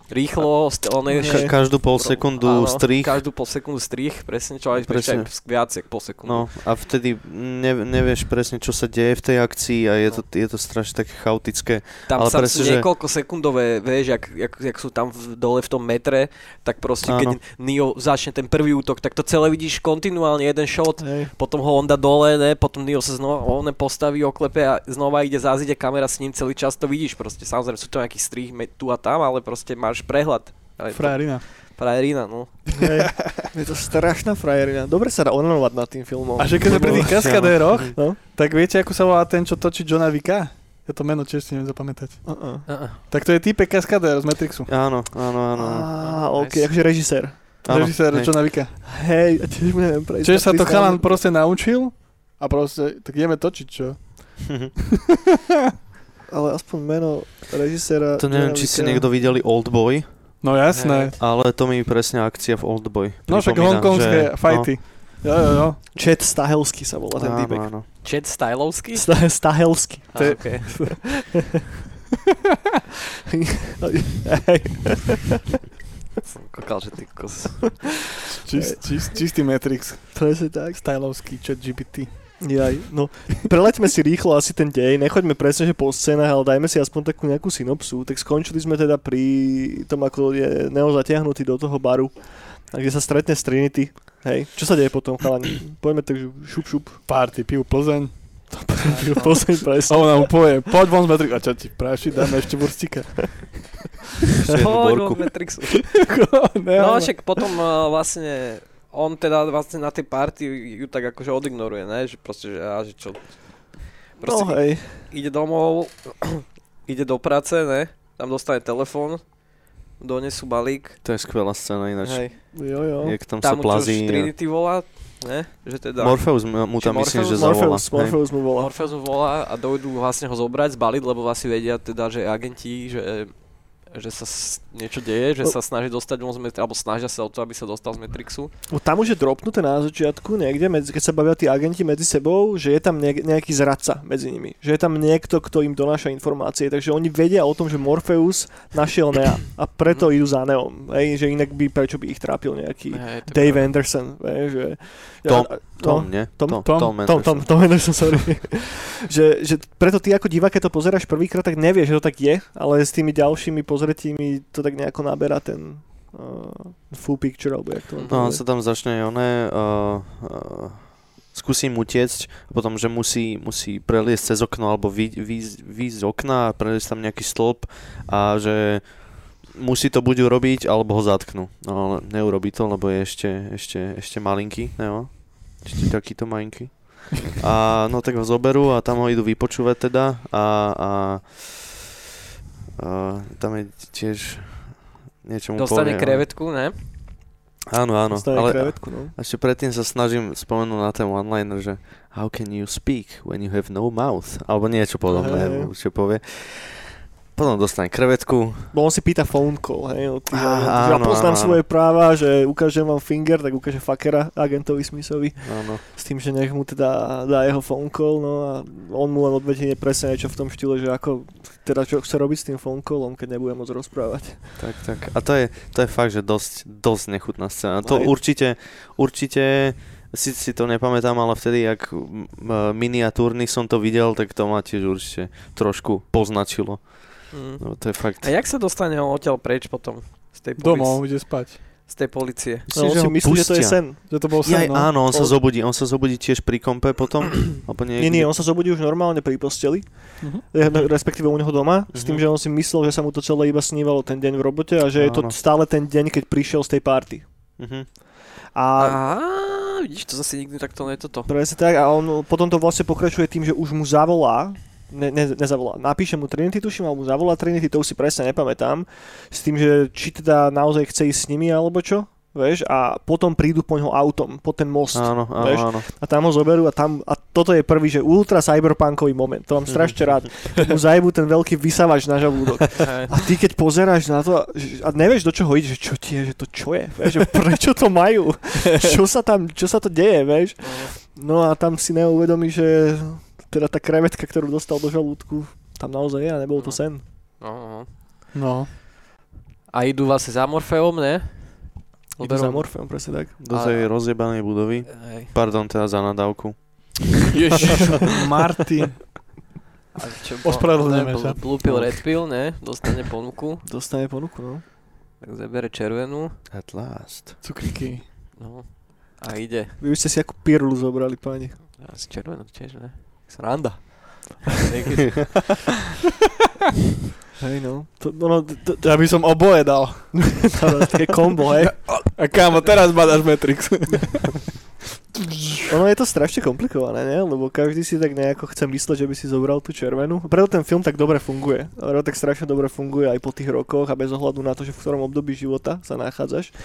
rýchlo, one, Nie. Ka- každú pol sekundu Áno, strich. Každú pol sekundu strich, presne, čo aj Presne. viac jak pol sekundu. No a vtedy ne, nevieš presne, čo sa deje v tej akcii a je to, je to strašne také chaotické. Tam ale sa presne, že- niekoľko sekundové, vieš, jak, jak, jak sú tam v, dole v tom metre, tak proste Áno. keď Neo začne ten prvý útok, tak to celé vidíš kontinuálne, jeden shot, Hej. potom ho on dá dole, ne, potom Neo sa znova on postaví, oklepe a znova ide zás, ide kamera s ním, celý čas to vidíš proste. Samozrejme sú to nejaký strih me- tu a tam, ale proste máš prehľad. Ale to- Frajerina. Frajerina, no. Hej. Je to strašná frajerina. Dobre sa dá onanovať nad tým filmom. A že keď sme pri tých kaskadéroch, No. tak viete, ako sa volá ten, čo točí Johna Vicka? Ja to meno tiež si neviem zapamätať. Uh-uh. Uh-uh. Tak to je typek kaskadér z Matrixu. Áno, áno, áno. áno. Á, ok, Nice. akože režisér. Áno, Režisér hej. Johna Vicka. Hej, a tiež mu neviem prejsť. Čiže sa to chalan proste naučil a proste, tak ideme točiť, čo? Ale aspoň meno režiséra... To neviem, či si niekto videli Oldboy, No jasné. ale to mi presne akcia v Oldboy. No však hongkongské že- fighty. Jo, jo, jo. Vicka. Chet Stahelsky sa volá ten áno, týpek. áno. Chad Stylovský? Sta- Stahelsky. To je- okay. Som kokal, že ty kos. Čist, čist, čistý Matrix. Presne tak. Stylovský chat GPT. Jaj, no, preleďme si rýchlo asi ten dej, nechoďme presne, že po scénach, ale dajme si aspoň takú nejakú synopsu. Tak skončili sme teda pri tom, ako je Neo zatiahnutý do toho baru, a kde sa stretne s Trinity. Hej, čo sa deje potom, chalani? Poďme tak šup šup. Party, piju Plzeň. Pozrieť presne. A ona mu povie, poď von z Matrix. A čo ti práši, dáme ešte burstika. Ešte jednu borku. No však potom uh, vlastne on teda vlastne na tej party ju tak akože odignoruje, ne? Že proste, že, a, že čo... Proste No hej. ide domov, ide do práce, ne? Tam dostane telefón, donesú balík, To je skvelá scéna ináč. hej. Jo, jo. Jak tam, sa Tam čo plazí. a- Trinity volá, ne? Že teda... Morpheus mu tam myslím, že zavolá. Morpheus, Morpheus mu volá. Morpheus mu volá a dojdú vlastne ho zobrať, zbaliť, lebo vlastne vedia teda, že agenti, že že sa s- niečo deje, že sa snaží dostať von z Matrixu, alebo snažia sa o to, aby sa dostal z Matrixu. No, Tam už je dropnuté na začiatku niekde, medzi, keď sa bavia tí agenti medzi sebou, že je tam nejak, nejaký zradca medzi nimi. Že je tam niekto, kto im donáša informácie. Takže oni vedia o tom, že Morpheus našiel Nea a preto idú za Neom. Hej, že inak by, prečo by ich trápil nejaký je Dave pravda. Anderson. Hej, že, Tom- a- Tom, no, nie? Tom? Tom, Tom? Tom, Tom, Tom. Tom Anderson, sorry. že, že preto ty ako divák, keď to pozeráš prvýkrát, tak nevieš, že to tak je, ale s tými ďalšími pozretími to tak nejako naberá ten uh, full picture, alebo jak to No, on sa tam začne oné, uh, uh, skúsi mu utiecť, potom, že musí, musí preliesť cez okno, alebo výjsť, z okna a preliesť tam nejaký stĺp a že musí to buď urobiť, alebo ho zatknú. No ale neurobí to, lebo je ešte, ešte, ešte malinký, ne? Ešte takýto malinký. A no tak ho zoberú a tam ho idú vypočúvať teda a, a, a tam je tiež niečo mu Dostane povie, ale- krevetku, ne? Áno, áno, Dostane ale krevetku, no. a ešte predtým sa snažím spomenúť na ten one-liner, že how can you speak when you have no mouth? Alebo niečo podobné, Hej. čo povie. Potom dostane krevetku. Bo on si pýta phone call, hej, Á, agentov, že ja áno, poznám áno, svoje práva, že ukážem vám finger, tak ukáže fuckera agentovi Smithovi Áno. s tým, že nech mu teda dá jeho phone call, no a on mu len odvetí presne niečo v tom štýle, že ako, teda čo chce robiť s tým phone callom, keď nebude môcť rozprávať. Tak, tak. A to je, to je fakt, že dosť, dosť nechutná scéna. To Hej. určite, určite, si, si to nepamätám, ale vtedy, jak m, miniatúrny som to videl, tak to ma tiež určite trošku poznačilo. Mm. No, to je fakt. A jak sa dostane on odtiaľ preč potom? Z tej, policie? Domov, ide spať. z tej policie. No, on že si myslí, že to je pustia. sen. Že to bol Jaj, sen, no. áno, on sa zobudí, on sa zobudí tiež pri kompe potom? Alebo Nie, nie, on sa zobudí už normálne pri posteli, no, respektíve u neho doma, s tým, Mhm. že on si myslel, že sa mu to celé iba snívalo ten deň v robote a že je to Áno. stále ten deň, keď prišiel z tej party. Mhm. A Á, vidíš, to zase nikdy takto nie je toto. Presne tak a on potom to vlastne pokračuje tým, že už mu zavolá, ne, ne, nezavolá, napíše mu Trinity, tuším, alebo mu zavolá Trinity, to už si presne nepamätám, s tým, že či teda naozaj chce ísť s nimi alebo čo, vieš, a potom prídu po ňoho autom, po ten most Áno, áno, Vieš? áno. a tam ho zoberú a tam, a toto je prvý, že ultra cyberpunkový moment, to mám strašne rád, mu zajebú ten veľký vysavač na žalúdok. A ty keď pozeráš na to a nevieš do čoho ide, že čo ti je, že to čo je, vieš, že prečo to majú, čo sa tam, čo sa to deje, vieš. No a tam si neuvedomí, že teda tá krevetka, ktorú dostal do žalúdku, tam naozaj je a nebol to sen. No, no. No. A idú vlastne za Morfeom, ne? Idú za Morfeom, presne tak. Do A- tej rozjebanej budovy. Hej. Pardon, teda za nadávku. Ježiš, Martin. A Ospravedlňujeme ne, sa. Blue Pill, Red Pill, ne? Dostane ponuku, Dostane ponuku, no. tak zabere červenú, At last. Cukriky. no. A ide. Vy by ste si akú pirlu zobrali, páni. Asi červenú tiež, ne? Sranda. Hej, no. To, no, to, to, Ja by som oboje dal. také kombo, hej. A kámo, teraz badaš Matrix. Ono je to strašne komplikované, nie? Lebo každý si tak nejako chce mysleť, že by si zobral tú červenú. Preto ten film tak dobre funguje. Preto tak strašne dobre funguje aj po tých rokoch a bez ohľadu na to, že v ktorom období života sa nachádzaš.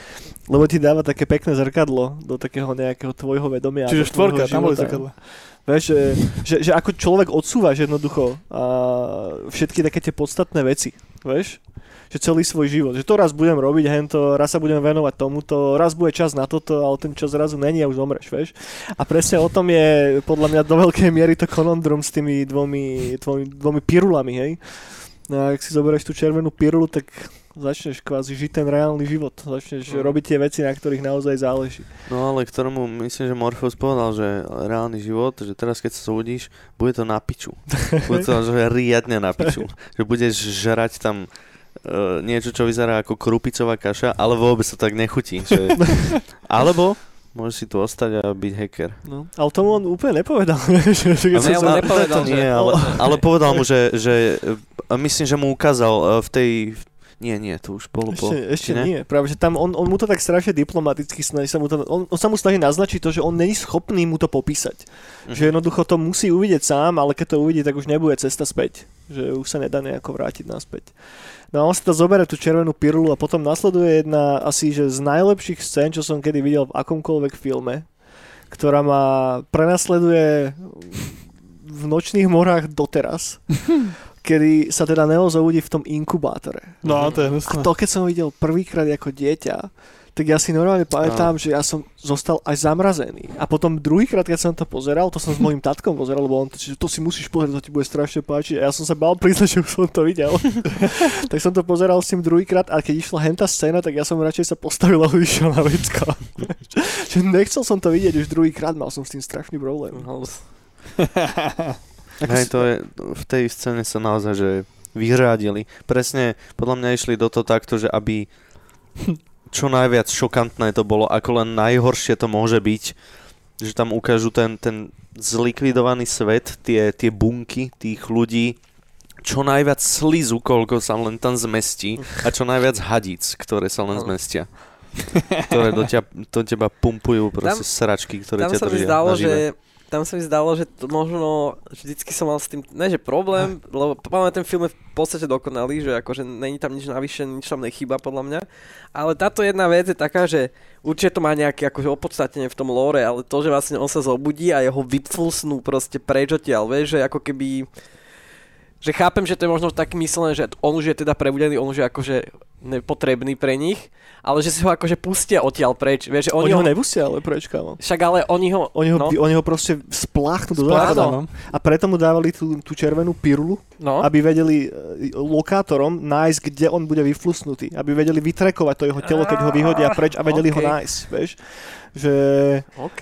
Lebo ti dáva také pekné zrkadlo do takého nejakého tvojho vedomia. Čiže štvorka, tam boli zrkadla. Vieš, že, že, že ako človek odsúvaš jednoducho a všetky také tie podstatné veci, vieš? Že celý svoj život, že to raz budem robiť hento, raz sa budem venovať tomuto, raz bude čas na toto, ale ten čas zrazu není a už zomreš, vieš? A presne o tom je podľa mňa do veľkej miery to konondrum s tými dvomi, dvomi, dvomi pirulami, hej? No a ak si zoberieš tú červenú pirulu, tak začneš kvázi žiť ten reálny život. Začneš Mm. robiť tie veci, na ktorých naozaj záleží. No ale ktorému myslím, že Morpheus povedal, že reálny život, že teraz keď sa zobudíš, bude to na piču. Bude to že riadne na piču. Že budeš žrať tam uh, niečo, čo vyzerá ako krupicová kaša, ale vôbec to tak nechutí. Že... Alebo môžeš si tu ostať a byť hacker. No. Ale tomu on úplne nepovedal. že, že keď A sa ne, on za- nepovedal, to že- nie, ale, ale povedal mu, že, že a myslím, že mu ukázal uh, v tej, Nie, nie, to už bolo po... Ešte, ešte či ne? nie. Práve, že tam on, on mu to tak strašne diplomaticky snaží sa mu to, on, on sa mu snaží naznačiť to, že on není schopný mu to popísať. Mhm. Že jednoducho to musí uvidieť sám, ale keď to uvidí, tak už nebude cesta späť. Že už sa nedá nejako vrátiť naspäť. No a on si to zoberie tú červenú pirulu a potom nasleduje jedna asi že z najlepších scén, čo som kedy videl v akomkoľvek filme, ktorá ma prenasleduje v nočných morách doteraz. kedy sa teda Neo zobudí v tom inkubátore. No, to je A hnusné. to, keď som videl prvýkrát ako dieťa, tak ja si normálne pamätám, že ja som zostal aj zamrazený. A potom druhýkrát, keď som to pozeral, to som s mojím tatkom pozeral, lebo on to, to si musíš pozrieť, to ti bude strašne páčiť. A ja som sa bál priznať, že už som to videl. tak som to pozeral s tým druhýkrát a keď išla henta scéna, tak ja som radšej sa postavil a išiel na vecko. že nechcel som to vidieť už druhýkrát, mal som s tým strašný problém. Halus. Hej, to je, v tej scéne sa naozaj, že vyhradili. Presne, podľa mňa išli do toho takto, že aby čo najviac šokantné to bolo, ako len najhoršie to môže byť, že tam ukážu ten, ten zlikvidovaný svet, tie, tie bunky tých ľudí, čo najviac slizu, koľko sa len tam zmestí a čo najviac hadíc, ktoré sa len zmestia. ktoré do, ťa, do teba pumpujú proste Tam- sračky, ktoré Tam ťa sa mi držia zdalo, že tam sa mi zdalo, že to možno vždycky som mal s tým, ne že problém, lebo máme ten film je v podstate dokonalý, že akože není tam nič navyše, nič tam nechýba podľa mňa. Ale táto jedna vec je taká, že určite to má nejaké akože opodstatnenie v tom lore, ale to, že vlastne on sa zobudí a jeho vyflsnú proste preč odtiaľ, vieš, že ako keby že chápem, že to je možno tak myslené, že on už je teda prebudený, on už je akože nepotrebný pre nich, ale že si ho akože pustia odtiaľ preč, vieš, že Oni, oni, ho ho, nepustia, ale preč, kámo. však ale oni ho, Oni ho, no, oni ho proste spláchnú do Spláchnu, záchoda. no. A preto mu dávali tú, tú červenú pirulu, no. aby vedeli e, lokátorom nájsť, kde on bude vyflusnutý. Aby vedeli vytrekovať to jeho telo, keď ho vyhodia preč a vedeli ho Ok. nájsť. Vieš? Že, OK.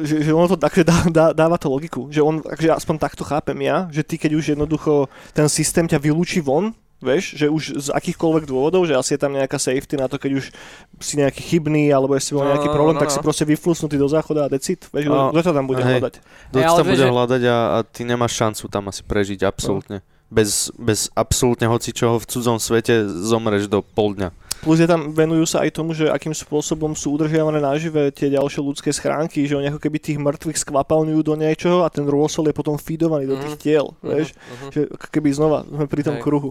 Že, že ono to takže dá, dá, dáva to logiku. Že on, takže aspoň takto chápem ja, že ty keď už jednoducho ten systém ťa vylúči von, vieš, že už z akýchkoľvek dôvodov, že asi je tam nejaká safety na to, keď už si nejaký chybný alebo si bol No, nejaký no, problém, no, tak no. si proste vyflusnutý do záchoda a decit. Vieš, No, kto to tam bude hej. hľadať? Kto to vieš, bude že- hľadať a, a ty nemáš šancu tam asi prežiť, absolútne. Bez, bez absolútne hocičoho v cudzom svete zomreš do pol dňa. Plus je tam, venujú sa aj tomu, že akým spôsobom sú udržiavané nažive tie ďalšie ľudské schránky, že oni ako keby tých mŕtvych skvapalňujú do niečoho a ten rôsol je potom feedovaný do tých Mhm. tiel, vieš? Uh-huh. Že ako keby znova sme pri tom Hej. kruhu.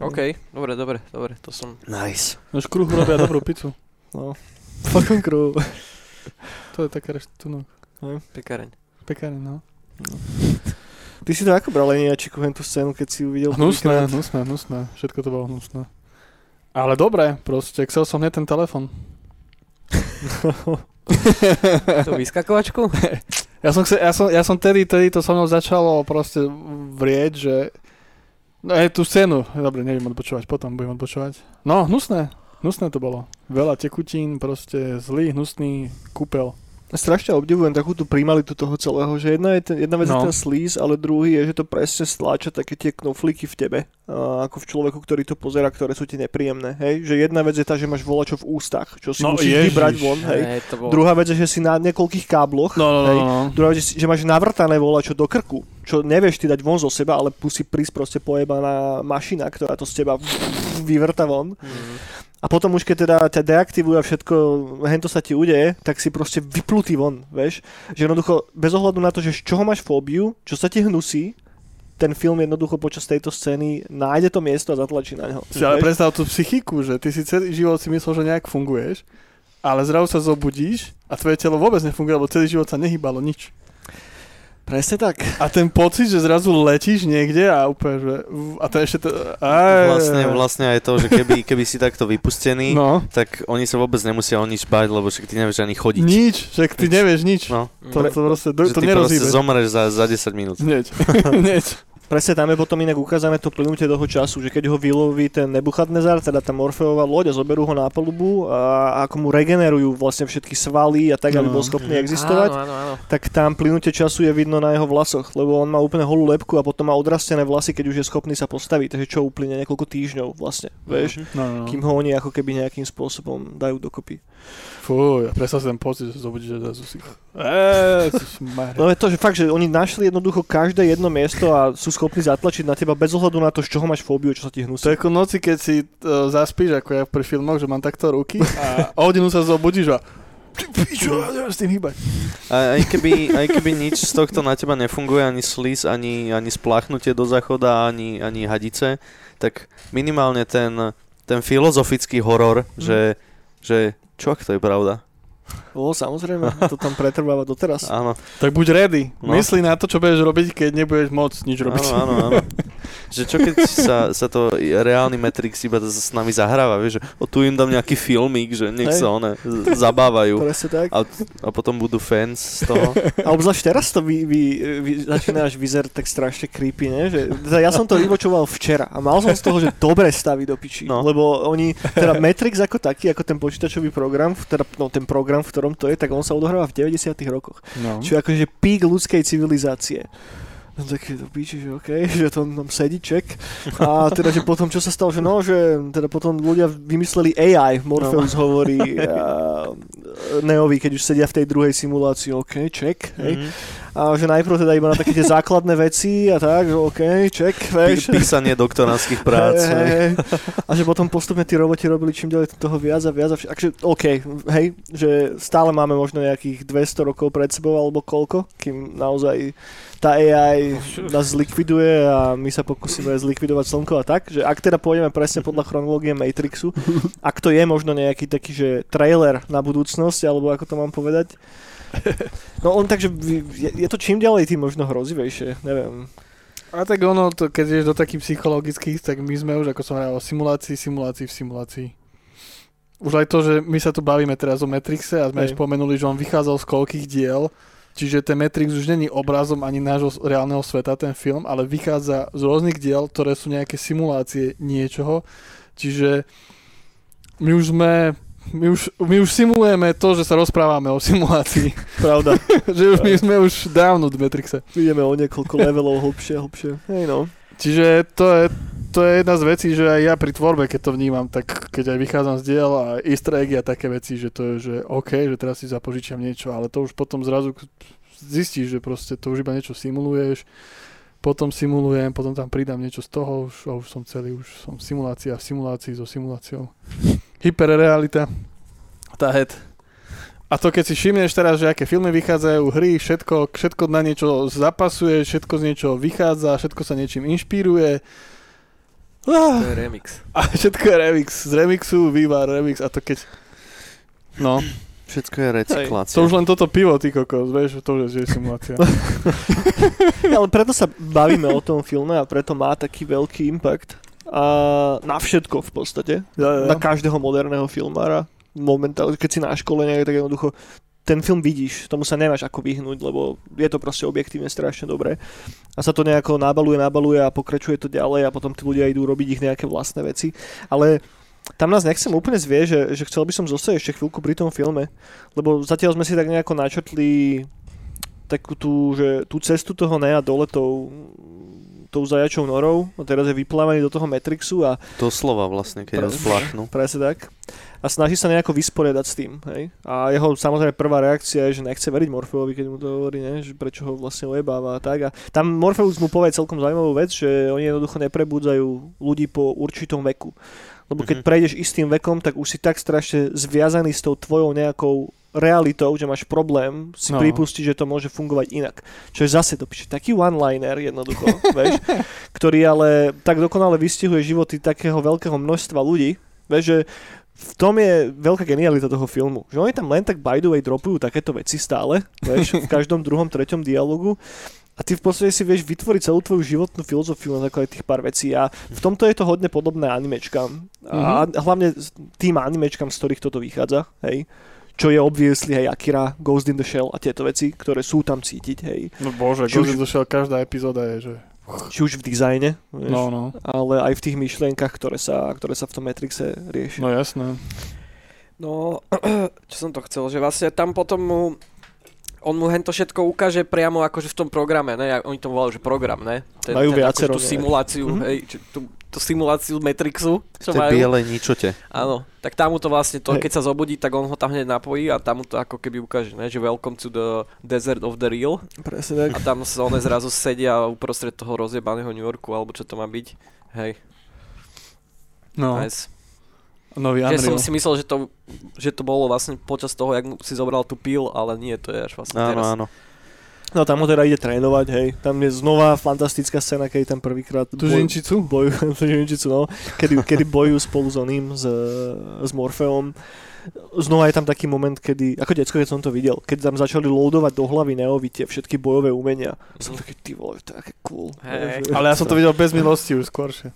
OK, dobre, dobre, dobre, to som... Nice. No škruh robia dobrú pizzu. No. Fucking kruhu. To je taká reštitúno. Pekareň. Pekárne, no. Ty si to ako bral Leniačiku, tú scénu, keď si ju videl? Hnusné, hnusné, hnusné. Všetko to bolo hnusné. Ale dobre, proste, chcel som hneď ten telefon. Tú vyskakovačku? Ja som, chce, ja som, ja som tedy, tedy to so mnou začalo proste vrieť, že No aj tú scénu, dobre, neviem odpočúvať, potom budem odpočúvať. No, hnusné, hnusné to bolo. Veľa tekutín, proste zlý, hnusný kúpel. Strašne obdivujem takú tú primalitu toho celého, že jedna, je ten, jedna vec No. je ten slíz, ale druhý je, že to presne stláča také tie knoflíky v tebe, ako v človeku, ktorý to pozera, ktoré sú ti nepríjemné. Hej? Že jedna vec je tá, že máš volačo v ústach, čo si No, musíš ježiš. vybrať von. Hej? Hej, to bolo... Druhá vec je, že si na niekoľkých kábloch. No, no, hej? no, no. Druhá vec je, že máš navrtané volačo do krku, čo nevieš ty dať von zo seba, ale musí prísť proste pojebaná mašina, ktorá to z teba vyvrta von. Mhm. A potom už keď teda ťa deaktivujú a všetko, hento sa ti udeje, tak si proste vyplutý von, vieš. Že jednoducho, bez ohľadu na to, že z čoho máš fóbiu, čo sa ti hnusí, ten film jednoducho počas tejto scény nájde to miesto a zatlačí na ňo. Si ale vieš? predstav tú psychiku, že ty si celý život si myslel, že nejak funguješ, ale zrazu sa zobudíš a tvoje telo vôbec nefunguje, lebo celý život sa nehýbalo nič. Presne tak. A ten pocit, že zrazu letíš niekde a úplne, že... A to ešte to... Aj, Vlastne, vlastne aj to, že keby, keby si takto vypustený, No, tak oni sa vôbec nemusia o nič bať, lebo však ty nevieš ani chodiť. nič, však ty nevieš nič. No, To, to proste, to, že to ty proste nerozhýbeš. zomreš za, za 10 minút. Hneď, hneď. Presne tam je potom inak ukázané to plynutie toho času, že keď ho vyloví ten Nebuchadnezar, teda tá Morfeová loď a zoberú ho na palubu a ako mu regenerujú vlastne všetky svaly a tak, aby No. bol schopný existovať, Áno, áno, áno. tak tam plynutie času je vidno na jeho vlasoch, lebo on má úplne holú lepku a potom má odrastené vlasy, keď už je schopný sa postaviť, takže čo uplyne niekoľko týždňov vlastne, vieš, No, no, no. kým ho oni ako keby nejakým spôsobom dajú dokopy. Fuj, predstav si ten pocit, že sa zobudíš, že zrazu si... Eee, No je to, že fakt, že oni našli jednoducho každé jedno miesto a sú schopný zatlačiť na teba bez ohľadu na to, z čoho máš fóbiu, čo sa ti To hnusí. je ako noci, keď si uh, zaspíš, ako ja pri filmoch, že mám takto ruky a o hodinu sa zobudíš a pičo, ja s tým hýbať. A aj keby, aj keby nič z tohto na teba nefunguje, ani slis, ani, ani spláchnutie do záchoda, ani, ani hadice, tak minimálne ten, ten filozofický horor, že, že čo ak to je pravda? O, samozrejme, to tam pretrváva doteraz. Áno, Tak buď ready. No. Myslí na to, čo budeš robiť, keď nebudeš môcť nič robiť. áno, áno, áno. Že čo keď sa, sa to reálny Matrix iba s nami zahráva, vieš, že o tu im dám nejaký filmík, že nech Hej. sa one zabávajú Presne tak. a, a potom budú fans z toho. A obzvlášť teraz to vy, vy, vy, začína až vyzerať tak strašne creepy, ne? Že, teda ja som to vyvočoval včera a mal som z toho, že dobre staví do piči. No. Lebo oni, teda Matrix ako taký, ako ten počítačový program, teda, no ten program, v ktorom to je, tak on sa odohráva v 90 rokoch. No. Čo je akože pík ľudskej civilizácie. No tak to píči, že okej, že to tam sedí, ček. A teda, že potom, čo sa stalo, že no, že teda potom ľudia vymysleli AI, Morpheus no. hovorí a, Neovi, keď už sedia v tej druhej simulácii, OK, ček, hej. Mhm. A že najprv teda iba na také tie základné veci a tak, že OK, ček, vieš. Pí- Písanie doktoránskych prác. Hej, hej. A že potom postupne tí roboti robili čím ďalej toho viac a viac. A vš- takže OK, hej, že stále máme možno nejakých 200 rokov pred sebou alebo koľko, kým naozaj tá AI nás zlikviduje a my sa pokúsime zlikvidovať slnko a tak, že ak teda pôjdeme presne podľa chronológie Matrixu, ak to je možno nejaký taký, že trailer na budúcnosť, alebo ako to mám povedať, No on takže je, je to čím ďalej tým možno hrozivejšie, neviem. A tak ono, to, keď ješ do takých psychologických, tak my sme už, ako som hovoril, o simulácii, simulácii v simulácii. Už aj to, že my sa tu bavíme teraz o Matrixe a sme Hej. aj spomenuli, že on vychádzal z koľkých diel, čiže ten Matrix už není obrazom ani nášho reálneho sveta, ten film, ale vychádza z rôznych diel, ktoré sú nejaké simulácie niečoho, čiže my už sme my už, my už simulujeme to, že sa rozprávame o simulácii. Pravda. že už my sme už dávno v Matrixe. Ideme o niekoľko levelov hlbšie, hlbšie. Hej no. Čiže to je, to je jedna z vecí, že aj ja pri tvorbe, keď to vnímam, tak keď aj vychádzam z diel a easter eggy a také veci, že to je, že OK, že teraz si zapožičiam niečo, ale to už potom zrazu zistíš, že proste to už iba niečo simuluješ, potom simulujem, potom tam pridám niečo z toho, už, a už som celý, už som simulácia v simulácii so simuláciou. Hyperrealita, tá head. A to keď si všimneš teraz, že aké filmy vychádzajú, hry, všetko, všetko na niečo zapasuje, všetko z niečoho vychádza, všetko sa niečím inšpíruje. Ah, To je remix. a všetko je remix. Z remixu vývar, remix a to keď... No, Všetko je recyklácia. to už len toto pivo, ty kokos, vieš, to už je simulácia. Ale preto sa bavíme o tom filme a preto má taký veľký impact. Na všetko v podstate. Ja, ja. Na každého moderného filmára. Momentálne, keď si na škole nejak tak jednoducho ten film vidíš, tomu sa nemáš ako vyhnúť, lebo je to proste objektívne strašne dobré. A sa to nejako nabaluje, nabaluje a pokračuje to ďalej a potom tí ľudia idú robiť ich nejaké vlastné veci. Ale tam nás nechcem úplne zvie, že, že chcel by som zostať ešte chvíľku pri tom filme, lebo zatiaľ sme si tak nejako načrtli takú tú, že tú cestu toho Nea dole tou, tou zajačou norou a teraz je vyplávaný do toho Matrixu a Doslova vlastne, keď ho spláchnú. presne tak. A snaží sa nejako vysporiadať s tým, hej. A jeho samozrejme prvá reakcia je, že nechce veriť Morfeovi, keď mu to hovorí, ne? že prečo ho vlastne ojebáva a tak. A tam Morpheus mu povie celkom zaujímavú vec, že oni jednoducho neprebudzajú ľudí po určitom veku. Lebo keď Mhm. prejdeš istým vekom, tak už si tak strašne zviazaný s tou tvojou nejakou realitou, že máš problém si No. pripustiť, že to môže fungovať inak. Čo je zase to píše, taký one-liner jednoducho, vieš, ktorý ale tak dokonale vystihuje životy takého veľkého množstva ľudí, vieš, že v tom je veľká genialita toho filmu. Že oni tam len tak by the way dropujú takéto veci stále, vieš, v každom druhom, treťom dialogu a ty v podstate si vieš vytvoriť celú tvoju životnú filozofiu na základe tých pár vecí a v tomto je to hodne podobné animečkám. A hlavne s- tým animečkám, z ktorých toto vychádza, hej čo je obviously, hej, Akira, Ghost in the Shell a tieto veci, ktoré sú tam cítiť, hej. No bože, Či Ghost už- in the Shell, každá epizóda je, že... Či už v dizajne, vieš, No, no. ale aj v tých myšlienkach, ktoré sa, ktoré sa v tom Matrixe riešia. No jasné. No, čo som to chcel, že vlastne tam potom mu on mu hento všetko ukáže priamo akože v tom programe, ne? Ja- Oni to volajú, že program, ne? Ten, Majú ten, viacero akože tú simuláciu, Mhm. hej, či, tú, tú simuláciu Matrixu, čo majú. bielej ničote. Áno, tak tam mu to vlastne, to, Hej. keď sa zobudí, tak on ho tam hneď napojí a tam mu to ako keby ukáže, ne? že welcome to the desert of the real Presne tak. a tam sa one zrazu sedia uprostred toho rozjebaného New Yorku, alebo čo to má byť. Hej, No, nice. Nový Že som si myslel, že to, že to bolo vlastne počas toho, jak mu si zobral tú pil, ale nie, to je až vlastne Áno, teraz. áno. No tam ho teda ide trénovať, hej. Tam je znova fantastická scéna, keď tam prvýkrát Tu žinčicu? bojujú, tú žinčicu, no, kedy, kedy bojujú spolu s oným, s, s Morfeom. Znova je tam taký moment, kedy, ako decko, keď som to videl, keď tam začali loadovať do hlavy Neovi tie všetky bojové umenia. Som taký, ty vole, to je také cool. Že- Ale ja som to videl bez milosti už skôršie.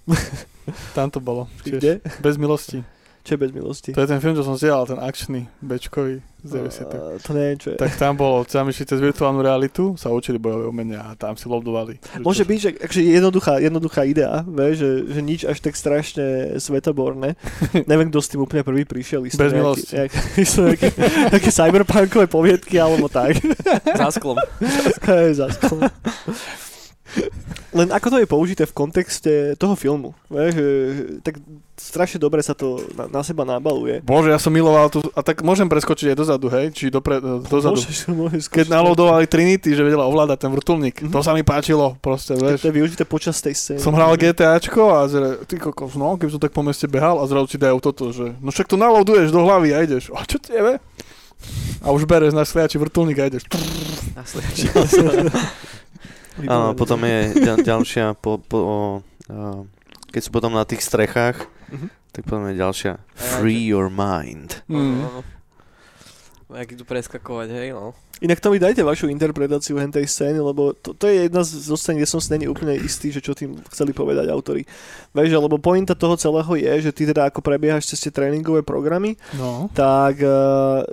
Tam to bolo. tiež. Kde? Bez milosti. Čo je bez milosti? To je ten film, čo som zdieľal, ten akčný, bečkový z 90. A, to neviem, čo je. Tak tam bolo, tam išli cez virtuálnu realitu, sa učili bojové umenia a tam si lobdovali. Môže byť, že akže jednoduchá, jednoduchá idea, vie, že, že nič až tak strašne svetoborné. Neviem, kto s tým úplne prvý prišiel. Isto Bez nejaký, milosti. nejak, isto nejaké, nejaké cyberpunkové poviedky alebo tak. Za sklom. Hej, zasklo. Len ako to je použité v kontexte toho filmu. Vieš, že, tak strašne dobre sa to na, na seba nabaluje. Bože, ja som miloval tu, a tak môžem preskočiť aj dozadu, hej? Či dopre, dozadu. Môžeš, môžeš Keď nalodovali Trinity, že vedela ovládať ten vrtulník, Mhm. to sa mi páčilo, proste, Keď vieš. to je využité počas tej scény. Som hral GTAčko a zre, ty kokos, no, keby som tak po meste behal a zrazu ti dajú toto, že no však to naloduješ do hlavy a ideš. A čo tebe? A už bereš na sliači vrtulník a ideš. Nasledujúci. Áno, potom je ďal, ďalšia, po, po, o, a, keď sú potom na tých strechách, Mhm. tak potom je ďalšia Free your mind. Mm. Jak idú preskakovať, hej, no. Inak to mi dajte vašu interpretáciu hentej scény, lebo to, to je jedna z zo scén, kde som si není úplne istý, že čo tým chceli povedať autori. Vieš, lebo pointa toho celého je, že ty teda ako prebiehaš cez tie tréningové programy, No. tak uh,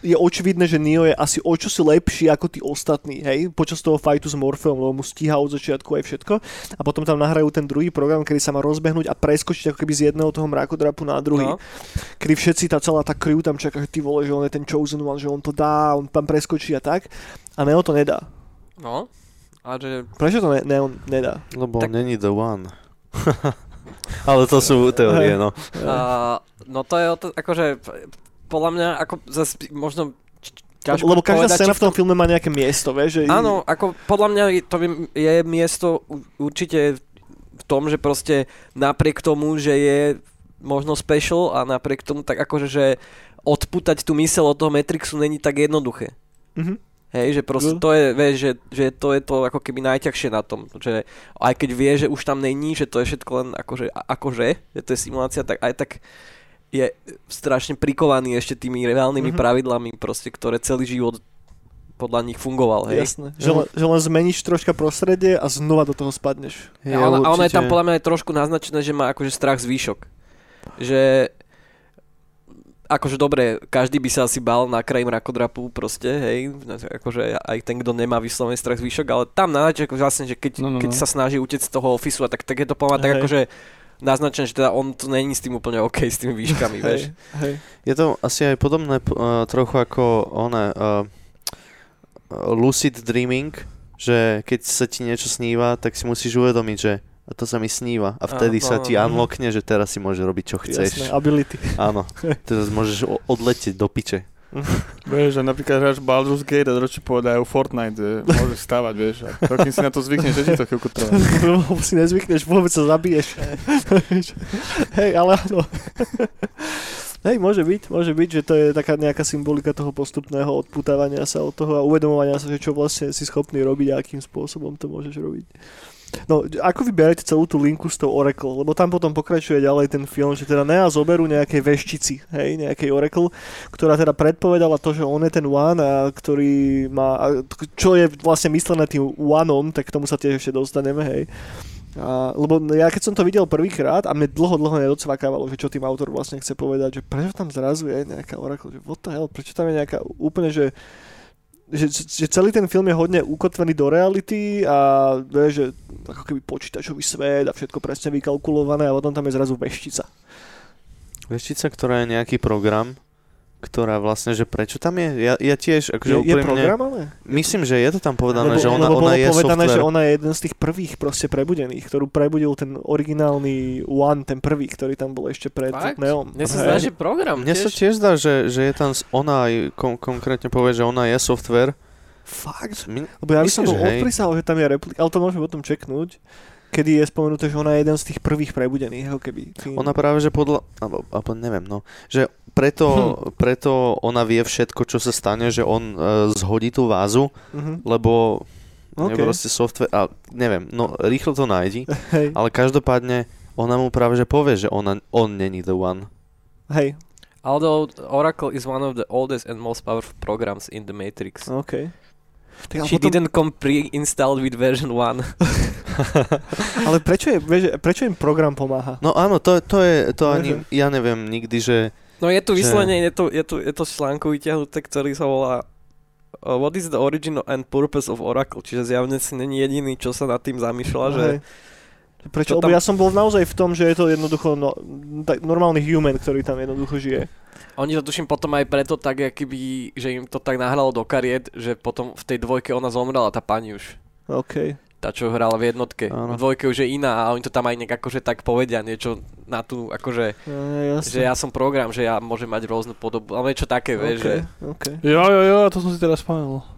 je očividné, že Neo je asi o čosi lepší ako tí ostatní, hej, počas toho fightu s Morfeom, lebo mu stíha od začiatku aj všetko a potom tam nahrajú ten druhý program, kedy sa má rozbehnúť a preskočiť ako keby z jedného toho mrakodrapu na druhý No. kedy všetci, tá celá tá crew tam čaká, že ty vole, že on je ten chosen one, že on to dá, on tam preskočí a tak. A Neo to nedá. No. A že Prečo to ne, Neo nedá? Lebo Tak- není the one. Ale to sú teórie, no. Uh, no to je o to, akože podľa mňa ako zase možno ťažko Lebo každá povedať, scéna v tom filme má nejaké miesto, vieš? Že Áno, ako podľa mňa to je, miesto určite v tom, že proste napriek tomu, že je možno special a napriek tomu tak akože, že odputať tú mysel od toho Matrixu není tak jednoduché. Mhm. Hej, že proste to je, vieš, že, že to je to ako keby najťažšie na tom, že aj keď vie, že už tam není, že to je všetko len akože, akože, že to je simulácia, tak aj tak je strašne prikovaný ešte tými reálnymi Mhm. pravidlami, proste, ktoré celý život podľa nich fungoval, hej. Jasné. Že, len, že len zmeníš troška prostredie a znova do toho spadneš. Je a, ona, a ona je tam podľa mňa aj trošku naznačené, že má akože strach z výšok. Že akože dobre, každý by sa asi bal na kraj mrakodrapu proste, hej, akože aj ten, kto nemá vyslovený strach z výšok, ale tam na začiatku vlastne, že keď, No, no, keď no. sa snaží utiec z toho ofisu, a tak, tak je to mňa tak Hej. akože naznačené, že teda on to není s tým úplne OK, s tými výškami, vieš. Hej, hej. Je to asi aj podobné uh, trochu ako one, uh, lucid dreaming, že keď sa ti niečo sníva, tak si musíš uvedomiť, že a to sa mi sníva a vtedy Áno, sa ti unlockne, že teraz si môžeš robiť čo Jasné, chceš. ability. Áno, teraz môžeš odletieť do piče. Vieš, že napríklad hráš Baldur's Gate a zrazu povedajú Fortnite, že môžeš stávať, vieš. A to, kým si na to zvykneš, že ti to chvíľku trvá. Lebo si nezvykneš, vôbec sa zabiješ. hej, ale áno. Hej, môže byť, môže byť, že to je taká nejaká symbolika toho postupného odputávania sa od toho a uvedomovania sa, že čo vlastne si schopný robiť a akým spôsobom to môžeš robiť. No, ako vyberete celú tú linku s tou Oracle? Lebo tam potom pokračuje ďalej ten film, že teda Nea zoberú nejakej veštici, hej, nejakej Oracle, ktorá teda predpovedala to, že on je ten One, a ktorý má, a čo je vlastne myslené tým Oneom, tak k tomu sa tiež ešte dostaneme, hej. A, lebo ja keď som to videl prvýkrát a mne dlho, dlho nedocvakávalo, že čo tým autor vlastne chce povedať, že prečo tam zrazu je nejaká Oracle, že what the hell, prečo tam je nejaká úplne, že že, že celý ten film je hodne ukotvený do reality a vieš, že ako keby počítačový svet a všetko presne vykalkulované a potom tam je zrazu veštica. Veštica, ktorá je nejaký program, ktorá vlastne, že prečo tam je? Ja, ja tiež, akože Je, je úprimne, program ale? myslím, že je to tam povedané, lebo, že ona, lebo ona je povedané, software. že ona je jeden z tých prvých proste prebudených, ktorú prebudil ten originálny One, ten prvý, ktorý tam bol ešte pred Fakt? Neom. Mne sa zdá, že program Mne sa tiež. tiež zdá, že, že je tam, ona aj kon- konkrétne povie, že ona je software. Fakt? My, Lebo ja by som bol odprísal, že tam je replika, ale to môžeme potom čeknúť, kedy je spomenuté, že ona je jeden z tých prvých prebudených, ako keby. Tým... ona práve, že podľa, alebo, alebo neviem, no, že preto, Hm. preto ona vie všetko, čo sa stane, že on uh, zhodí tú vázu, Mhm. lebo OK. je proste software, a neviem, no rýchlo to nájdi, Hej, ale každopádne ona mu práve, že povie, že ona, on není the one. hej, Although Oracle is one of the oldest and most powerful programs in the Matrix. OK. Tak, She potom, didn't come pre-installed with version 1. ale prečo, je, prečo im program pomáha? No áno, to, to je, to ani, ja neviem nikdy, že No je tu Že- vyslovene, je tu, je tu, je to článku vyťahnuté, ktorý sa volá uh, What is the origin and purpose of Oracle? Čiže zjavne si není jediný, čo sa nad tým zamýšľa, že Hej. Prečo? To Lebo tam- ja som bol naozaj v tom, že je to jednoducho no, tak normálny human, ktorý tam jednoducho žije. oni to tuším potom aj preto tak, keby, že im to tak nahralo do kariet, že potom v tej dvojke ona zomrela, tá pani už. OK. Tá, čo hrala v jednotke. Áno. V dvojke už je iná a oni to tam aj nejak akože tak povedia niečo na tú, akože, Ja, že ja som program, že ja môžem mať rôznu podobu, ale niečo také, vieš, že... OK. Jo, jo, jo, to som si teraz spomenul.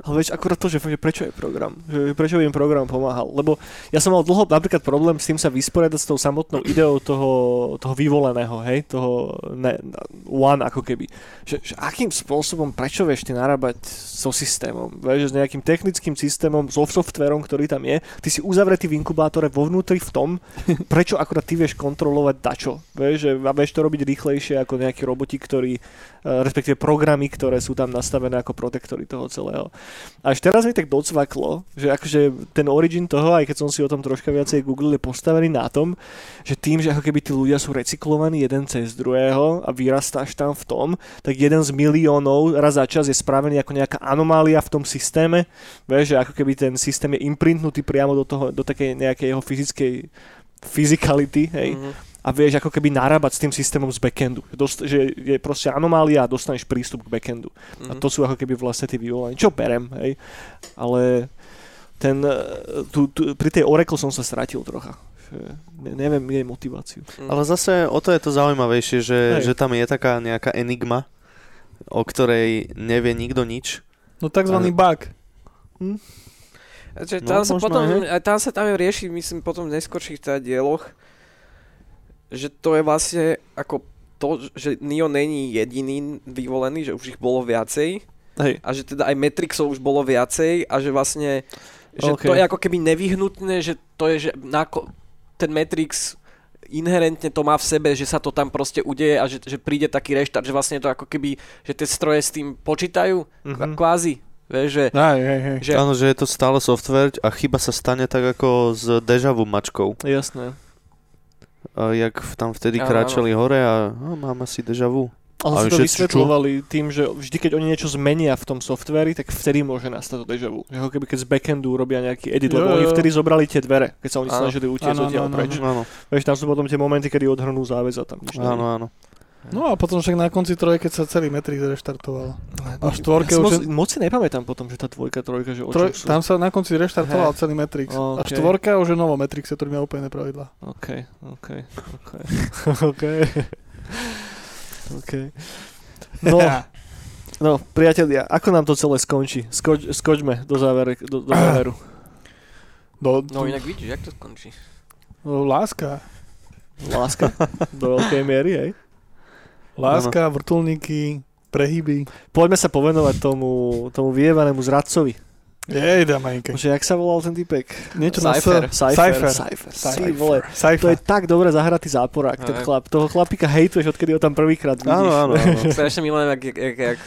Ale vieš, akurát to, že, prečo je program? Že prečo by im program pomáhal? Lebo ja som mal dlho napríklad problém s tým sa vysporiadať s tou samotnou ideou toho, toho vyvoleného, hej? Toho ne, one ako keby. Že, že akým spôsobom, prečo vieš ty narábať so systémom? Vieš, s nejakým technickým systémom, so softverom, ktorý tam je. Ty si uzavretý v inkubátore vo vnútri v tom, prečo akurát ty vieš kontrolovať dačo. Vieš, že vieš to robiť rýchlejšie ako nejaký roboti, ktorí, eh, respektíve programy, ktoré sú tam nastavené ako protektory toho celého. Až teraz mi tak docvaklo, že akože ten origin toho, aj keď som si o tom troška viacej googlil, je postavený na tom, že tým, že ako keby tí ľudia sú recyklovaní jeden cez druhého a vyrastáš tam v tom, tak jeden z miliónov raz za čas je spravený ako nejaká anomália v tom systéme, vieš, že ako keby ten systém je imprintnutý priamo do, toho, do takej nejakej jeho fyzickej physicality, hej, Mhm. A vieš ako keby narábať s tým systémom z backendu. Dost, že je proste anomália a dostaneš prístup k backendu. A Mhm. to sú ako keby vlastne tie vyvolania. Čo berem, hej. Ale ten, eh, tu, tu, pri tej Oracle som sa stratil trocha. Ne, neviem jej motiváciu. Mhm. Ale zase o to je to zaujímavejšie, že, Hej. že tam je taká nejaká enigma, o ktorej nevie nikto nič. No takzvaný Ale- bug. Že No, tam, sa možno potom, aj. tam sa tam rieši, myslím, potom v neskorších teda dieloch, že to je vlastne ako to, že Neo není jediný vyvolený, že už ich bolo viacej Hej. a že teda aj Matrixov už bolo viacej a že vlastne že OK. to je ako keby nevyhnutné, že to je, že nako, ten Matrix inherentne to má v sebe, že sa to tam proste udeje a že, že príde taký reštart, že vlastne to ako keby, že tie stroje s tým počítajú, Mhm. mm-hmm. kvázi, vieš, že, Aj, hej, hej. že Áno, že je to stále software a chyba sa stane tak ako s deja vu mačkou. Jasné. Jak tam vtedy Áno, kráčali hore a no, mám asi deja vu. Ale si to vysvetľovali tým, že vždy, keď oni niečo zmenia v tom softveri, tak vtedy môže nastať to deja vu. Ako keby keď z backendu robia nejaký edit, lebo Jo, oni vtedy zobrali tie dvere, keď sa oni Áno. snažili utiecť Áno, odtiaľ áno, preč. Áno, Vieš, tam sú potom tie momenty, kedy odhrnú záväz a tam nič je. áno, áno. No a potom však na konci troje, keď sa celý Matrix reštartoval. No, A v štvorke ja si už moc, moc si nepamätám potom, že tá dvojka, trojka, že o Troj, sú. tam sa na konci reštartoval celý Matrix. OK. A štvorka už je novo Matrixe, ktorý má úplne pravidla. OK, OK, OK, OK. OK. No, no, priatelia, ako nám to celé skončí? Skoč, skočme do, závere, do, do záveru. Do, no inak vidíš, jak to skončí. do, láska. Láska? Do veľkej miery, hej? Láska, vrtulníky, prehyby. Poďme sa povenovať tomu, tomu vyjevanému zradcovi. Jej, damajke. Že jak sa volal ten typek? Niečo na Cypher. Cypher. Cypher. Cypher. Vole, to Cypher. je tak dobre zahratý záporák, ten chlap. Toho chlapíka hejtuješ, odkedy ho tam prvýkrát vidíš. Áno, áno, áno. Strašne milujem, jak, jak, jak, jak,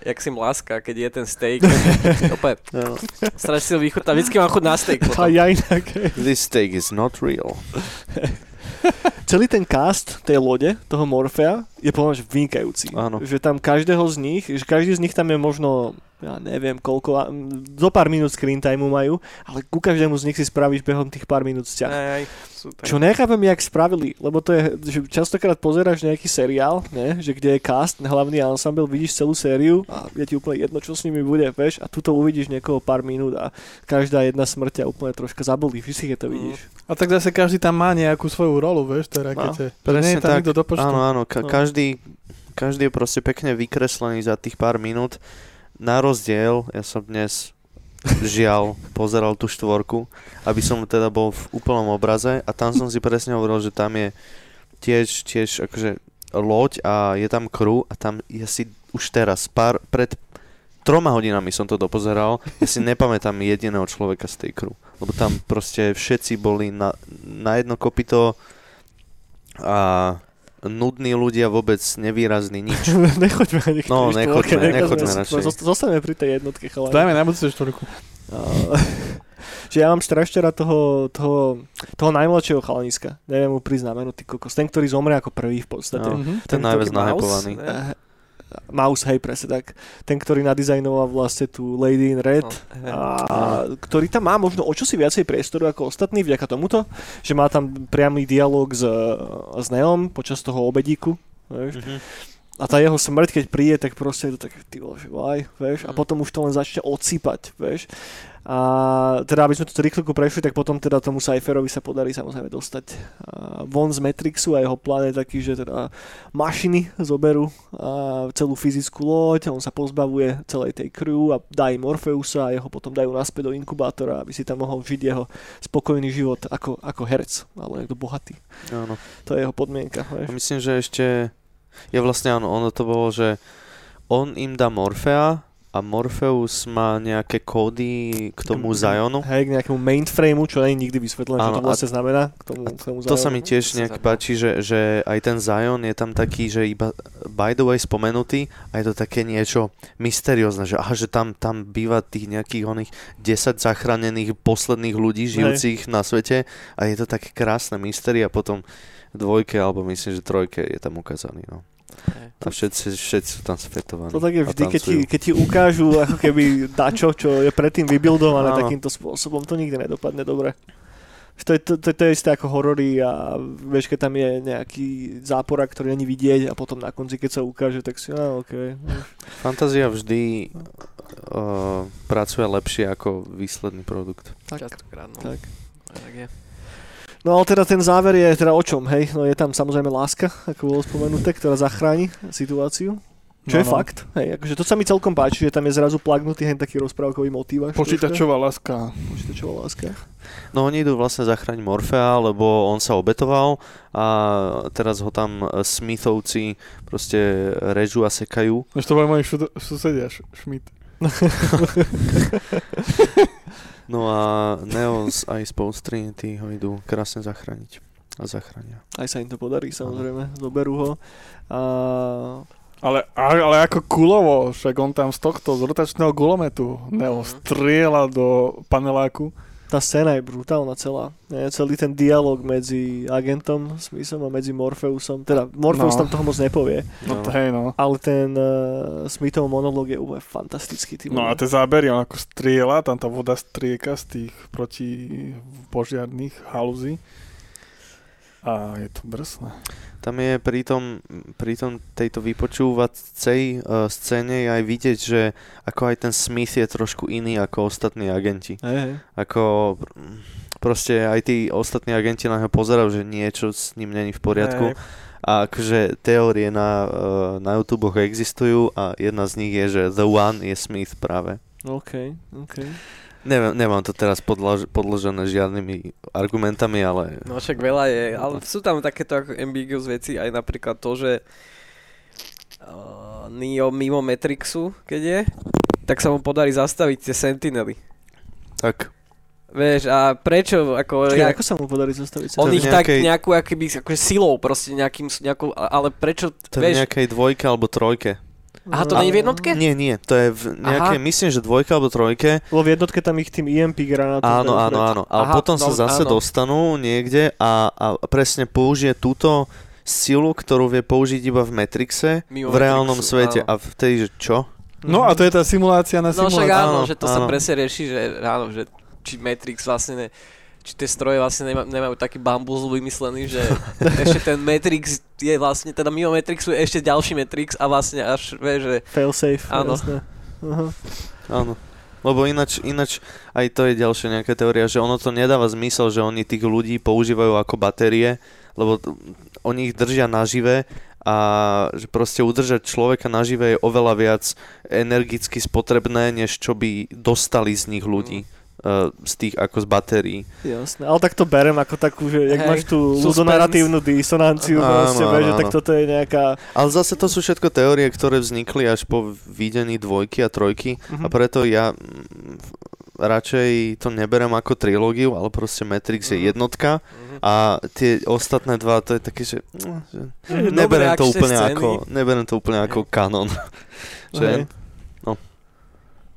jak, si mláska, keď je ten steak. Opäť, áno. strašne si ho vychutná. Vždycky mám chuť na steak A ja inak. This steak is not real. celý ten cast tej lode, toho Morfea, je podľa mňa že vynikajúci. Áno. Že tam každého z nich, že každý z nich tam je možno ja neviem koľko, zo pár minút screen timeu majú, ale ku každému z nich si spravíš behom tých pár minút vzťah. Aj, sú tak. Čo nechápem, jak spravili, lebo to je, že častokrát pozeráš nejaký seriál, ne, že kde je cast, hlavný ensemble, vidíš celú sériu a je ti úplne jedno, čo s nimi bude, vieš, a tuto uvidíš niekoho pár minút a každá jedna smrť ťa úplne troška zabolí, vždy, keď to vidíš. A tak zase každý tam má nejakú svoju rolu, vieš, v tej rakete. No, nie je tam nikto do počtu. Áno, áno, ka- No. každý, každý je proste pekne vykreslený za tých pár minút. Na rozdiel, ja som dnes žiaľ pozeral tú štvorku, aby som teda bol v úplnom obraze a tam som si presne hovoril, že tam je tiež, tiež akože loď a je tam crew a tam ja si už teraz, pár, pred troma hodinami som to dopozeral, ja si nepamätám jediného človeka z tej crew, lebo tam proste všetci boli na, na jedno kopito a nudní ľudia vôbec nevýrazní nič. nechoďme ani k No, nechoďme, nechoďme radšej. zost- Zostaneme pri tej jednotke, chalani. Dajme na budúce štvorku. A, že ja mám strašne rád toho, toho, toho najmladšieho chalaniska. Neviem mu prísť na meno, ty kokos. Ten, ktorý zomre ako prvý v podstate. No. Mhm. Ten najviac Mouse, nahypovaný. Mouse, hej, presne tak. Ten, ktorý nadizajnoval vlastne tú Lady in Red. No, A, ktorý tam má možno o čosi viacej priestoru ako ostatní vďaka tomuto, že má tam priamy dialog s, s Neom počas toho obedíku. Vieš? Mhm. A tá jeho smrť, keď príde, tak proste je to tak, ty vole, vieš, a Mm. potom už to len začne odsýpať, vieš. A teda, aby sme to rýchliku prešli, tak potom teda tomu Cypherovi sa podarí samozrejme dostať von z Matrixu a jeho plán je taký, že teda mašiny zoberú celú fyzickú loď a on sa pozbavuje celej tej crew a dá im Orfeusa a jeho potom dajú naspäť do inkubátora, aby si tam mohol žiť jeho spokojný život ako, ako herec, alebo niekto bohatý. Áno. To je jeho podmienka, vieš. myslím, že ešte... Ja vlastne áno, ono to bolo, že on im dá Morfea a Morpheus má nejaké kódy k tomu Zionu. Hej, k nejakému mainframeu, čo nie je nikdy vysvetlené, čo to vlastne znamená. K tomu, k tomu To sa mi tiež nejak páči, že, že aj ten Zion je tam taký, že iba by the way spomenutý a je to také niečo mysteriózne, že aha, že tam, tam býva tých nejakých oných 10 zachránených posledných ľudí žijúcich na svete a je to také krásne mystery a potom dvojke, alebo myslím, že trojke je tam ukázaný, no. A všetci, všetci sú tam svetovaní. To tak je vždy, keď ti, keď ti ukážu ako keby dačo, čo je predtým vybuildované Áno. takýmto spôsobom, to nikdy nedopadne dobre. To je, to, to, to je isté ako horory a vieš, keď tam je nejaký záporak, ktorý není vidieť a potom na konci, keď sa ukáže, tak si, á, ok. Fantázia vždy uh, pracuje lepšie ako výsledný produkt. Tak, Častokrát, no. tak. tak je. No ale teda ten záver je teda o čom, hej? No je tam samozrejme láska, ako bolo spomenuté, ktorá zachráni situáciu. Čo No, je no. fakt, hej, akože to sa mi celkom páči, že tam je zrazu plagnutý hen taký rozprávkový motív. Počítačová láska. Počítačová láska. No oni idú vlastne zachrániť Morfea, lebo on sa obetoval a teraz ho tam Smithovci proste režu a sekajú. Než to moji šud- susedia, Š- Schmidt. No a Neo z aj z Post Trinity ho idú krásne zachrániť. A zachránia. Aj sa im to podarí, samozrejme, zoberú ho. A... Ale, ale, ako kulovo, však on tam z tohto, z rotačného gulometu Neo Mhm. strieľa do paneláku. Tá scéna je brutálna celá. Nie, celý ten dialog medzi agentom Smithom a medzi Morpheusom. Teda Morpheus No. tam toho moc nepovie, No, No. hej no. ale ten uh, Smithov monolog je úplne fantastický. Ty No a tie zábery, on ako strieľa, tam tá voda strieka z tých proti požiarných halúzí. A je to drsné. Tam je pri tom, pri tom tejto vypočúvacej uh, scéne je aj vidieť, že ako aj ten Smith je trošku iný ako ostatní agenti. Hej. Ako proste aj tí ostatní agenti na neho pozerajú, že niečo s ním není v poriadku. Hej. A akože teórie na, uh, na YouTube existujú a jedna z nich je, že The One je Smith práve. OK, OK. Neviem, nemám to teraz podlaž, podložené žiadnymi argumentami, ale No však veľa je, ale sú tam takéto ako ambiguous veci, aj napríklad to, že uh, Neo mimo Matrixu, keď je, tak sa mu podarí zastaviť tie sentinely. tak Vieš, a prečo, ako... Čakaj, jak- ako sa mu podarí zastaviť? on ich v tak nejakej- nejakú, akoby, akože silou, proste nejakým, nejakou, ale prečo, to je v vieš, nejakej dvojke alebo trojke. Aha, to nie je v jednotke? Nie, nie, to je v nejakej, myslím, že dvojke alebo trojke. Lebo v jednotke tam ich tým EMP granátom. Áno, áno, áno. Aha, potom sa no, zase áno. dostanú niekde a, a presne použije túto silu, ktorú vie použiť iba v Matrixe, Mimo v reálnom Matrixu, svete. áno. A vtedy, že čo? No a to je tá simulácia na No však simuláciu. áno, Áno, že to sa áno. presne rieši, že áno, že či Matrix vlastne ne, či tie stroje vlastne nema, nemajú taký bambus vymyslený, že ešte ten Matrix je vlastne, teda mimo Matrixu je ešte ďalší Matrix a vlastne až vie, že Fail safe, Áno. jasné. Áno. Lebo ináč, ináč aj to je ďalšia nejaká teória, že ono to nedáva zmysel, že oni tých ľudí používajú ako batérie, lebo t- oni ich držia nažive a že proste udržať človeka nažive je oveľa viac energicky spotrebné, než čo by dostali z nich ľudí. Z tých ako z batérií. Jasné, ale tak to berem ako takú, že jak Hej, máš tú suspense. ľudonaratívnu disonanciu, Áno, proste, áno, že áno. tak toto je nejaká... Ale zase to sú všetko teórie, ktoré vznikli až po videní dvojky a trojky Mhm. a preto ja mm, radšej to neberem ako trilógiu, ale proste Matrix je Mhm. jednotka Mhm. a tie ostatné dva, to je také, že, mm, že Mhm. neberem to úplne scény. ako, neberem to úplne ako kanon. Že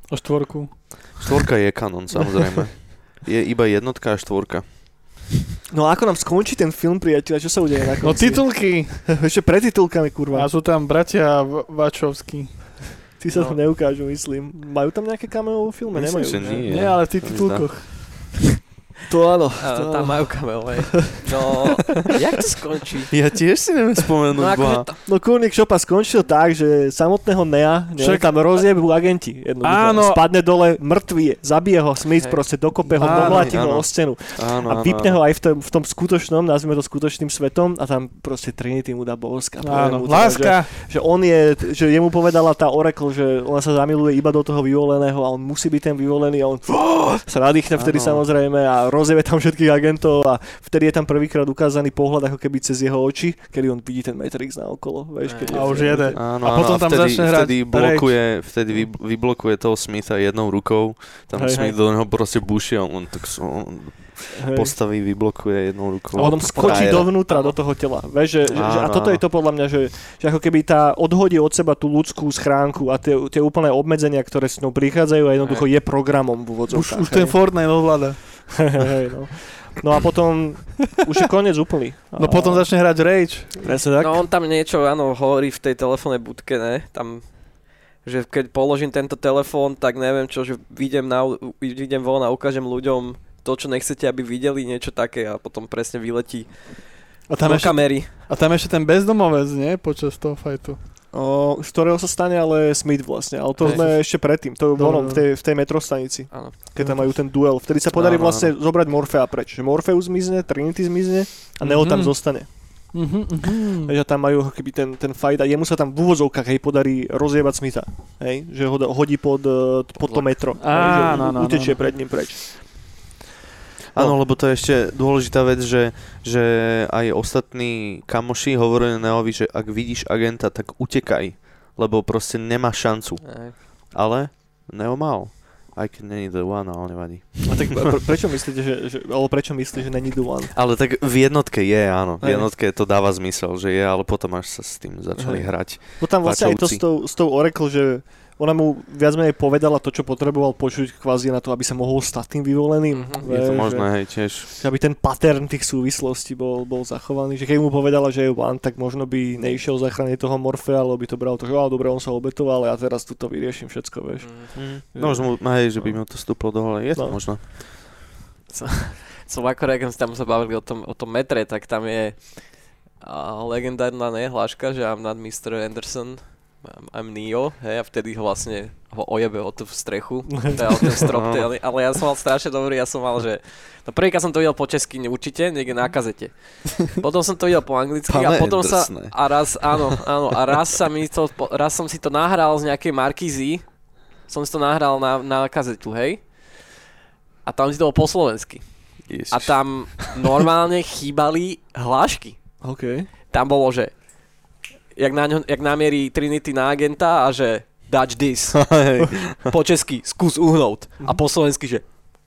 O štvorku. Štvorka je kanon, samozrejme. Je iba jednotka a štvorka. No a ako nám skončí ten film, priateľa, čo sa udeje na No konci? titulky. Ešte pred titulkami, A kurva. sú tam bratia V- Vačovskí. Ty sa No. to neukážu, myslím. Majú tam nejaké cameo vo filme? Myslím, Nemajú. že nie. Nie, ale v tých mi zdá. To áno. To tam áno. majú kamel, hej. No, jak to skončí? Ja tiež si neviem spomenúť, No akože boha. to, No Kurník Šopa skončil tak, že samotného Nea, neviem, Však- tam rozjebú agenti. Áno. Spadne dole, mŕtvý je, zabije ho, Smith Hej. proste dokope ho, domláti ho o stenu. Áno, A vypne áno. ho aj v tom, v tom skutočnom, nazvime to skutočným svetom a tam proste Trinity mu dá bosk. a Áno, mu teda, láska. Že, že on je, že jemu povedala tá Oracle, že ona sa zamiluje iba do toho vyvoleného a on musí byť ten vyvolený a on sa nadýchne vtedy Áno. samozrejme a rozjeve tam všetkých agentov a vtedy je tam prvýkrát ukázaný pohľad ako keby cez jeho oči, kedy on vidí ten Matrix na okolo. Vieš, keď A už jede. Áno, A potom áno, tam vtedy, začne hrať vtedy blokuje, vtedy vy, vyblokuje toho Smitha jednou rukou, tam Hej, Smith hej. do neho proste buší a on tak so, on Hej. postaví, vyblokuje jednou rukou. A on skočí dovnútra do toho tela. Vieš, že, že, že, a Áno, toto áno. je to podľa mňa, že, že ako keby tá odhodí od seba tú ľudskú schránku a tie, tie úplné obmedzenia, ktoré s ňou prichádzajú a jednoducho je programom v úvodzovkách. Už, už ten. Fortnite ovláda. No. no a potom už je koniec úplný. No potom začne hrať Rage. Presne tak. no on tam niečo, áno, hovorí v tej telefónnej budke, ne? Tam, že keď položím tento telefón, tak neviem čo, že vidím, na, idem von a ukážem ľuďom to, čo nechcete, aby videli, niečo také a potom presne vyletí A tam, do ešte, kamery. a tam ešte ten bezdomovec, nie? Počas toho fajtu. O, z ktorého sa stane ale Smith vlastne, ale to Hej. sme ešte predtým, to Dobre, vonom, v tej, v tej metrostanici, Áno. keď tam majú ten duel. Vtedy sa podarí Áno, vlastne zobrať Morfea preč. Že Morpheus zmizne, Trinity zmizne a Neo tam Mhm. zostane. Mhm, mhm. Takže tam majú keby ten, ten fight a jemu sa tam v úvozovkách hej, podarí rozjebať Smitha. Hej, že ho hodí pod, eh, pod to metro. hej, že Áno, áno, utečie áno. pred ním preč. Áno, lebo to je ešte dôležitá vec, že, že aj ostatní kamoši hovorili Neovi, že ak vidíš agenta, tak utekaj, lebo proste nemá šancu. Ale Neo mal. Aj keď není the one, ale nevadí. A tak pre, prečo myslíte, že, že, alebo prečo myslíte, že není the one? Ale tak v jednotke je, áno. V jednotke to dáva zmysel, že je, ale potom až sa s tým začali Hej. hrať. Bo tam vlastne aj to s tou, s tou Oracle, že ona mu viac menej povedala to, čo potreboval počuť kvázi na to, aby sa mohol stať tým vyvoleným. Mhm. Je to možné, že- hej, tiež. že aby ten pattern tých súvislostí bol, bol zachovaný. Že keď mu povedala, že je one, tak možno by neišiel zachrániť toho Morfea, alebo by to bral to, že "Á, dobre, on sa obetoval, a ja teraz tu to vyriešim všetko, vieš. Mm. No, možno, mu- hej, že by mu to stúplo do hole. Je to No. možno. Som akorát, keď sme tam sa bavili o tom, o tom metre, tak tam je a, legendárna nehláška, že I'm not Mr. Anderson, I'm, Neo, hej, a vtedy ho vlastne ho ojebe o tú strechu, teda o ten strop, ale, ale ja som mal strašne dobrý, ja som mal, že no prvýkrát som to videl po česky, určite, niekde na kazete. Potom som to videl po anglicky a Pane potom sa, a raz, áno, áno, a raz sa mi to, raz som si to nahral z nejakej markízy, som si to nahral na, na kazetu, hej, a tam si to bol po slovensky. Ježiš. A tam normálne chýbali hlášky. OK. Tam bolo, že jak, na ňo, jak namierí Trinity na agenta a že dodge this. Po česky skús uhnúť. A po slovensky, že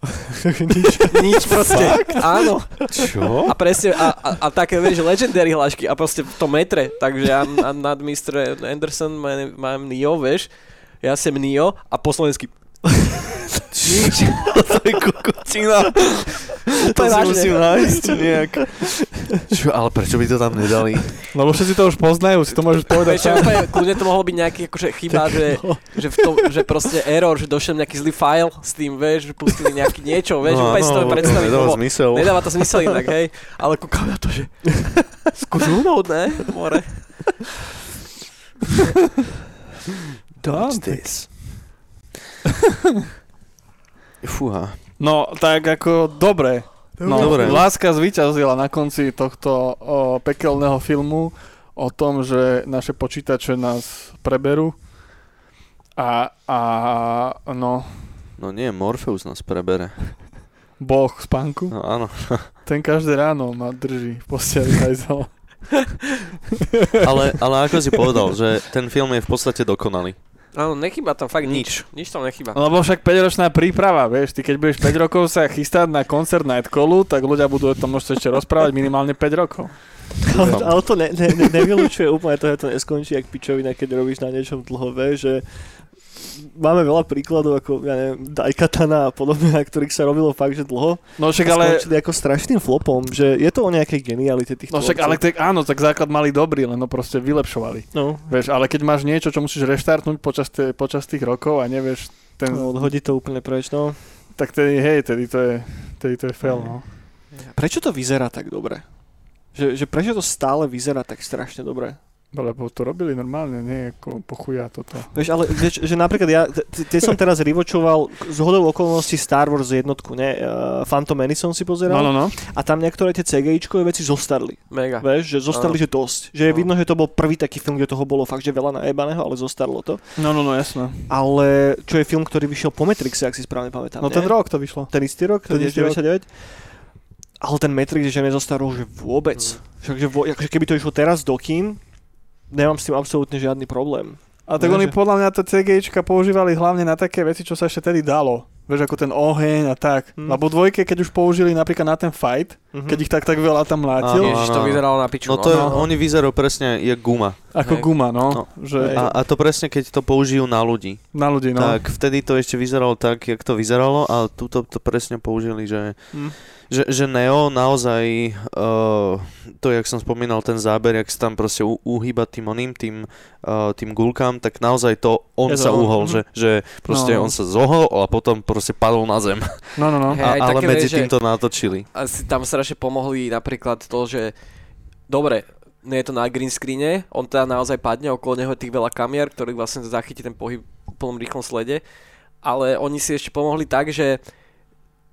Nič. Nič proste. Áno. Čo? A presne, a, a, a také, vieš, legendary hlášky a proste v tom metre, takže ja a nad Mr. Anderson mám, mám Neo, vieš, ja som Neo a po slovensky Nič. to je kukucina. To si musím nájsť nejak. Čo, ale prečo by to tam nedali? Lebo všetci to už poznajú, si to môžeš povedať sám. úplne, kľudne to mohlo byť nejaký akože chyba, že, že, v tom, že proste error, že došiel nejaký zlý file s tým, vieš, že pustili nejaký niečo, vieš, no, úplne si to predstaviť. Dáva lebo zmysel. Nedáva to zmysel inak, hej, ale kúkam na to, že unúť, ne, more. What's this? Fúha. No, tak ako dobre. No, Dobre. Láska zvíťazila na konci tohto o, pekelného filmu o tom, že naše počítače nás preberú. A, a no, No nie, Morpheus nás prebere. boh spánku. No áno. Ten každé ráno ma drží v posteli. Ale, ale ako si povedal, že ten film je v podstate dokonalý. Áno, nechýba tam fakt nič. Nič tam nechýba. Lebo však 5-ročná príprava, vieš, ty keď budeš 5 rokov sa chystať na koncert Nightcallu, tak ľudia budú o tom môcť ešte rozprávať minimálne 5 rokov. Ale, ale to ne, ne, ne, nevylučuje úplne to, že to neskončí jak pičovina, keď robíš na niečom dlho, vieš, že máme veľa príkladov ako, ja neviem, Daikatana a podobne, na ktorých sa robilo fakt, že dlho. No však ale, Skončili ako strašným flopom, že je to o nejakej genialite tých no však ale tak, áno, tak základ mali dobrý, len ho proste vylepšovali. No, Vieš, ale keď máš niečo, čo musíš reštartnúť počas, te, počas tých rokov a nevieš, ten, no, odhodí to úplne preč, no. tak tedy, hej, tedy to je, tedy to je fail, no. Prečo to vyzerá tak dobre? Že, že prečo to stále vyzerá tak strašne dobre? Lebo to robili normálne, nie ako pochuja toto. Vieš, ale vieš, že napríklad ja, tie som teraz rivočoval z hodou okolností Star Wars jednotku, ne? Uh, Phantom Menace som si pozeral. No, no, no. A tam niektoré tie CGIčkové veci zostarli. Mega. Vieš, že zostali, Áno. že dosť. Že je No. vidno, že to bol prvý taký film, kde toho bolo fakt, že veľa najebaného, ale zostarlo to. No, no, no, jasné. Ale čo je film, ktorý vyšiel po Matrixe, ak si správne pamätám. No nie? ten rok to vyšlo. Ten istý rok, Ten ten istý rok. 99. Ale ten Matrix, že nezostarol, že vôbec. Však, že vo, akože keby to išlo teraz do kín, nemám s tým absolútne žiadny problém. A tak No, oni že- podľa mňa to CGIčka používali hlavne na také veci, čo sa ešte tedy dalo. Vieš, ako ten oheň a tak. Hm. Lebo dvojke, keď už použili napríklad na ten fight, Mhm. keď ich tak tak veľa tam mlátil, Áno, Ježiš, to vyzeralo na piču. No to je, no. oni vyzerajú presne jak guma. ako Hej. guma, no. No. Že. A, a to presne, keď to použijú na ľudí. na ľudí, no. Tak vtedy to ešte vyzeralo tak, jak to vyzeralo, ale tuto to presne použili, že, Hm. Že, že Neo naozaj, uh, to jak som spomínal, ten záber, jak sa tam proste u, uhýba tým oným, tým, uh, tým gulkám, tak naozaj to on to sa on, uhol, že, že proste No. on sa zohol a potom proste padol na zem. No, no, no. A, aj ale medzi veci, že- tým to natočili. asi tam strašne pomohli napríklad to, že dobre, nie je to na green screene, on teda naozaj padne, okolo neho je tých veľa kamier, ktorých vlastne zachytí ten pohyb v plnom rýchlom slede, ale oni si ešte pomohli tak, že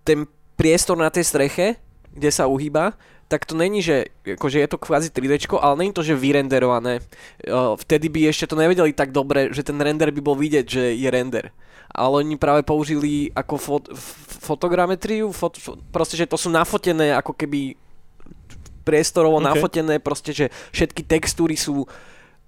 ten priestor na tej streche, kde sa uhýba, tak to není, že akože je to kvázi 3D, ale není to, že vyrenderované. Uh, Vtedy by ešte to nevedeli tak dobre, že ten render by bol vidieť, že je render. Ale oni práve použili ako fot- fotogrametriu, fot- fo- proste, že to sú nafotené ako keby priestorovo Ok. okay. nafotené, proste, že všetky textúry sú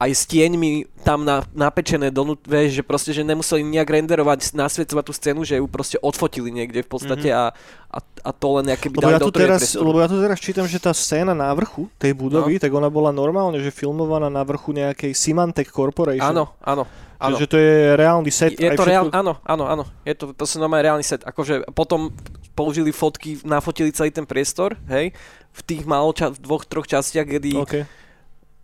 aj s tieňmi tam na, napečené donút, vieš, že proste, že nemuseli nejak renderovať, nasviecovať tú scénu, že ju proste odfotili niekde v podstate Mhm. mm-hmm. a, a, a to len nejaké by Lebo ja, tu 3D teraz, priestoru. lebo ja tu teraz čítam, že tá scéna na vrchu tej budovy, no. tak ona bola normálne, že filmovaná na vrchu nejakej Symantec Corporation. Áno, áno, áno. Že, to je reálny set. Je to všetko- reál, áno, áno, áno. Je to, sú normálne reálny set. Akože potom použili fotky, nafotili celý ten priestor, hej, v tých málo ča- v dvoch, troch častiach, kedy OK.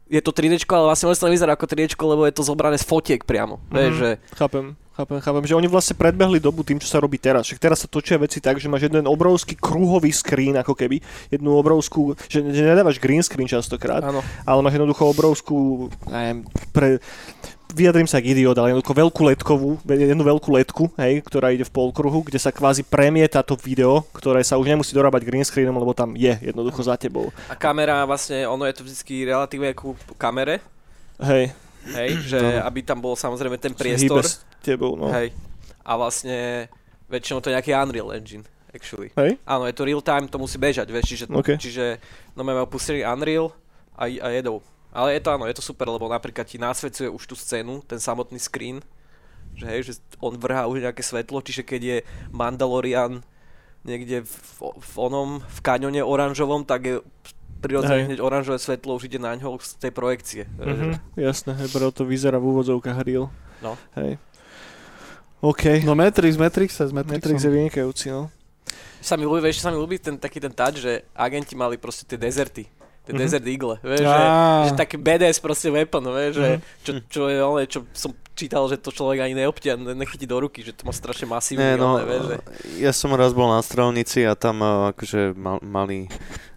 Je to 3D, ale vlastne vôbec to nevyzerá ako 3D, lebo je to zobrané z fotiek priamo. Mm. Vieš, že Chápem, chápem, chápem, že oni vlastne predbehli dobu tým, čo sa robí teraz. Však teraz sa točia veci tak, že máš jeden obrovský kruhový screen, ako keby, jednu obrovskú, že, že nedávaš green screen častokrát, áno. ale máš jednoducho obrovskú, neviem, pre, vyjadrím sa ako idiot, ale jednoducho veľkú letkovú, jednu veľkú letku, hej, ktorá ide v polkruhu, kde sa kvázi premieta to video, ktoré sa už nemusí dorábať green screenom, lebo tam je jednoducho za tebou. A kamera vlastne, ono je to vždy relatívne ku kamere, Hej, hej, že No. aby tam bol samozrejme ten priestor, s tebou, no. hej. A vlastne väčšinou to je nejaký Unreal Engine, actually. Hej? Áno, je to real time, to musí bežať, vieš, čiže, OK. čiže no máme pustili Unreal a, a jedou. Ale je to áno, je to super, lebo napríklad ti nasvedcuje už tú scénu, ten samotný screen, že hej, že on vrhá už nejaké svetlo, čiže keď je Mandalorian niekde v, v onom, v kaňone oranžovom, tak je prirodzene hneď oranžové svetlo už ide na ňo z tej projekcie. Mhm, jasné, hej, preto to vyzerá v úvodzovkách real. No. Hej. OK. No Matrix, Matrix sa s Matrix Matrixom. je vynikajúci, no. Sa mi ľúbi, vieš, čo sa mi ľúbi ten taký ten touch, že agenti mali proste tie dezerty. Tie Mhm. Desert Eagle, vieš, že, že taký BDS proste weapon, vieš, že Mhm. čo, čo je ale, čo som čítal, že to človek ani neobtia, ne- nechytí do ruky, že to má strašne masívny, Nie, no, ale, vieš, že... ja som raz bol na stravnici a tam eh, akože mal, mali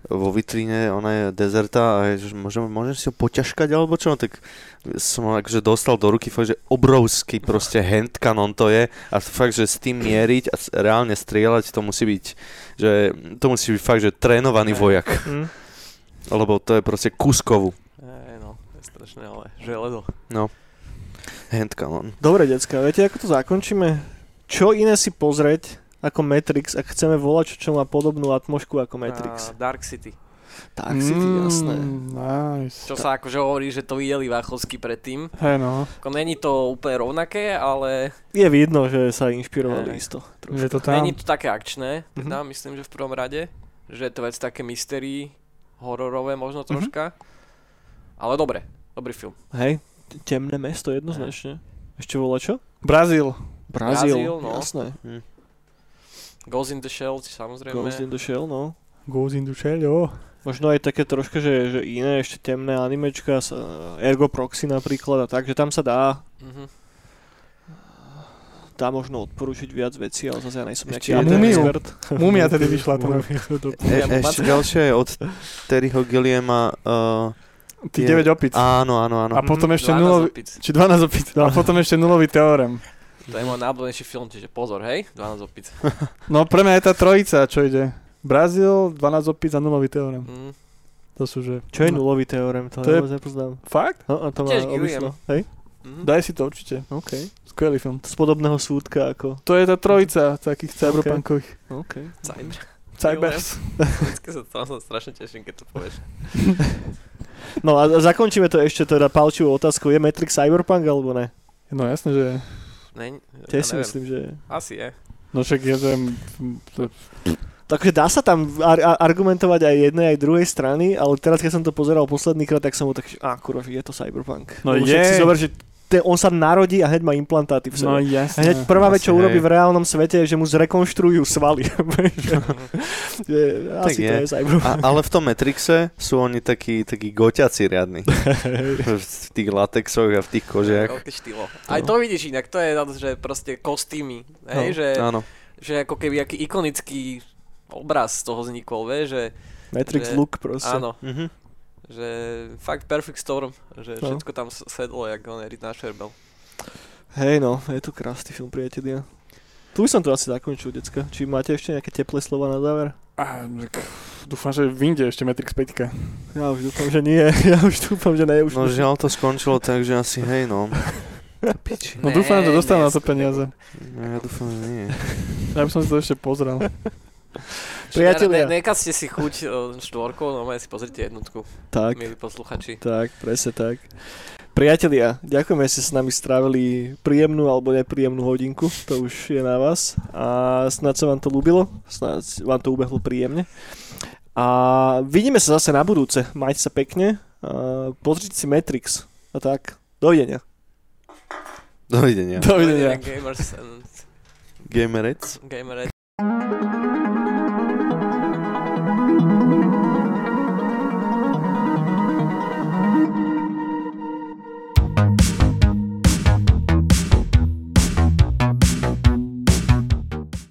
vo vitríne ona je dezerta a je, že môžem, môžem si ho poťažkať alebo čo, tak som ho akože dostal do ruky fakt, že obrovský proste hand cannon to je a fakt, že s tým mieriť a reálne strieľať to musí byť, že to musí byť fakt, že trénovaný vojak, Hm. Lebo to je proste kuskovu Ej, no, je strašné, ale železo. hand cannon. Dobre, decka, viete, ako to zakončíme? Čo iné si pozrieť ako Matrix, ak chceme volať, čo má podobnú atmošku ako Matrix? A Dark City. Tak si ty, jasné. Mm, Nice. Čo sa akože hovorí, že to videli Váchovský predtým. Hej no, Ako není to úplne rovnaké, ale Je vidno, že sa inšpirovali Hej. isto. je to tam. není to také akčné, teda myslím, že v prvom rade. Že je to vec také mystery, hororové možno troška. Ale dobre, dobrý film. Hej, temné mesto jednoznačne. Ešte volá čo? Brazíl. Brazíl, Brazíl, no. jasné. Ghost in the Shell, samozrejme. Ghost in the Shell, no. Goes in the shell, jo. Možno aj také troška, že, že iné, ešte temné animečka, s, eh, Ergo Proxy napríklad a tak, že tam sa dá, Mhm. Dá možno odporučiť viac vecí, ale zase ja nejsom nejaký Ešte jeden- expert. Mumia tedy vyšla to. E, Ja mám ešte ďalšie je od Terryho Gilliama, uh, Ty Je- 9 opic. áno, áno, áno. A potom ešte 12 nulový, opic. či 12 opic. A potom ešte nulový teorem. To je môj najobľúbenejší film, čiže pozor, hej, 12 opic. No pre mňa je tá trojica, čo ide. Brazíl, 12 opic a nulový teorem. Mm. To sú že... Čo je No. nulový teorem? To, To je- nepoznám. Fakt? No, a to má Tiež. Hej? Mhm. Daj si to určite. OK. Skvelý film. Z podobného súdka ako... To je tá trojica takých cyberpunkových. OK. Cyber. Cybers. Vždycky sa tam sa strašne teším, keď to povieš. No a zakončíme to ešte teda palčivou otázkou. Je Matrix Cyberpunk alebo ne? No jasne, že je. Ne, Tiež ja si neviem. myslím, že je. Asi je. No však je ten... to- Takže dá sa tam ar- ar- argumentovať aj jednej, aj druhej strany, ale teraz keď som to pozeral posledný krát, tak som bol tak, že á, kurva, je to cyberpunk. No Lebo je. Si zober, že te, on sa narodí a hneď má implantáty v sebe. No a jasne. hneď prvá vec, čo urobí v reálnom svete, je, že mu zrekonštruujú svaly. asi to je. je cyberpunk. A, ale v tom Matrixe sú oni takí, takí goťaci riadni. v tých latexoch a v tých kožiach. Štýlo. Aj to vidíš inak, to je to, že proste kostýmy, No, hej, že, Áno. že ako keby aký ikonický obraz z toho vznikol, vieš, že Matrix že- look proste. áno, Mhm. Že fakt perfect storm, že No. všetko tam sedlo, jak on Erit na Sherbel. Hej no, je to krásny film, priatelia. Tu by som to asi zakončil, decka. Či máte ešte nejaké teplé slova na záver? A, tak, dúfam, že vyjde ešte Matrix 5. Ja už dúfam, že nie. Ja už dúfam, že ne. Už No žiaľ to skončilo tak, že asi hej no. Piči. No dúfam, že dostanú na to peniaze. No, ja dúfam, že nie. Ja by som si to ešte pozrel. Priatelia. Ne, nekazte si chuť o, štvorkou, no si pozrite jednotku, Tak. milí posluchači. Tak, presne tak. Priatelia, ďakujeme, že ste s nami strávili príjemnú alebo nepríjemnú hodinku, to už je na vás. A snad sa vám to ľúbilo, snad vám to ubehlo príjemne. A vidíme sa zase na budúce, majte sa pekne, a pozrite si Matrix a tak. Dovidenia. Dovidenia. Dovidenia. Gamers and Gamerec. Gamerec.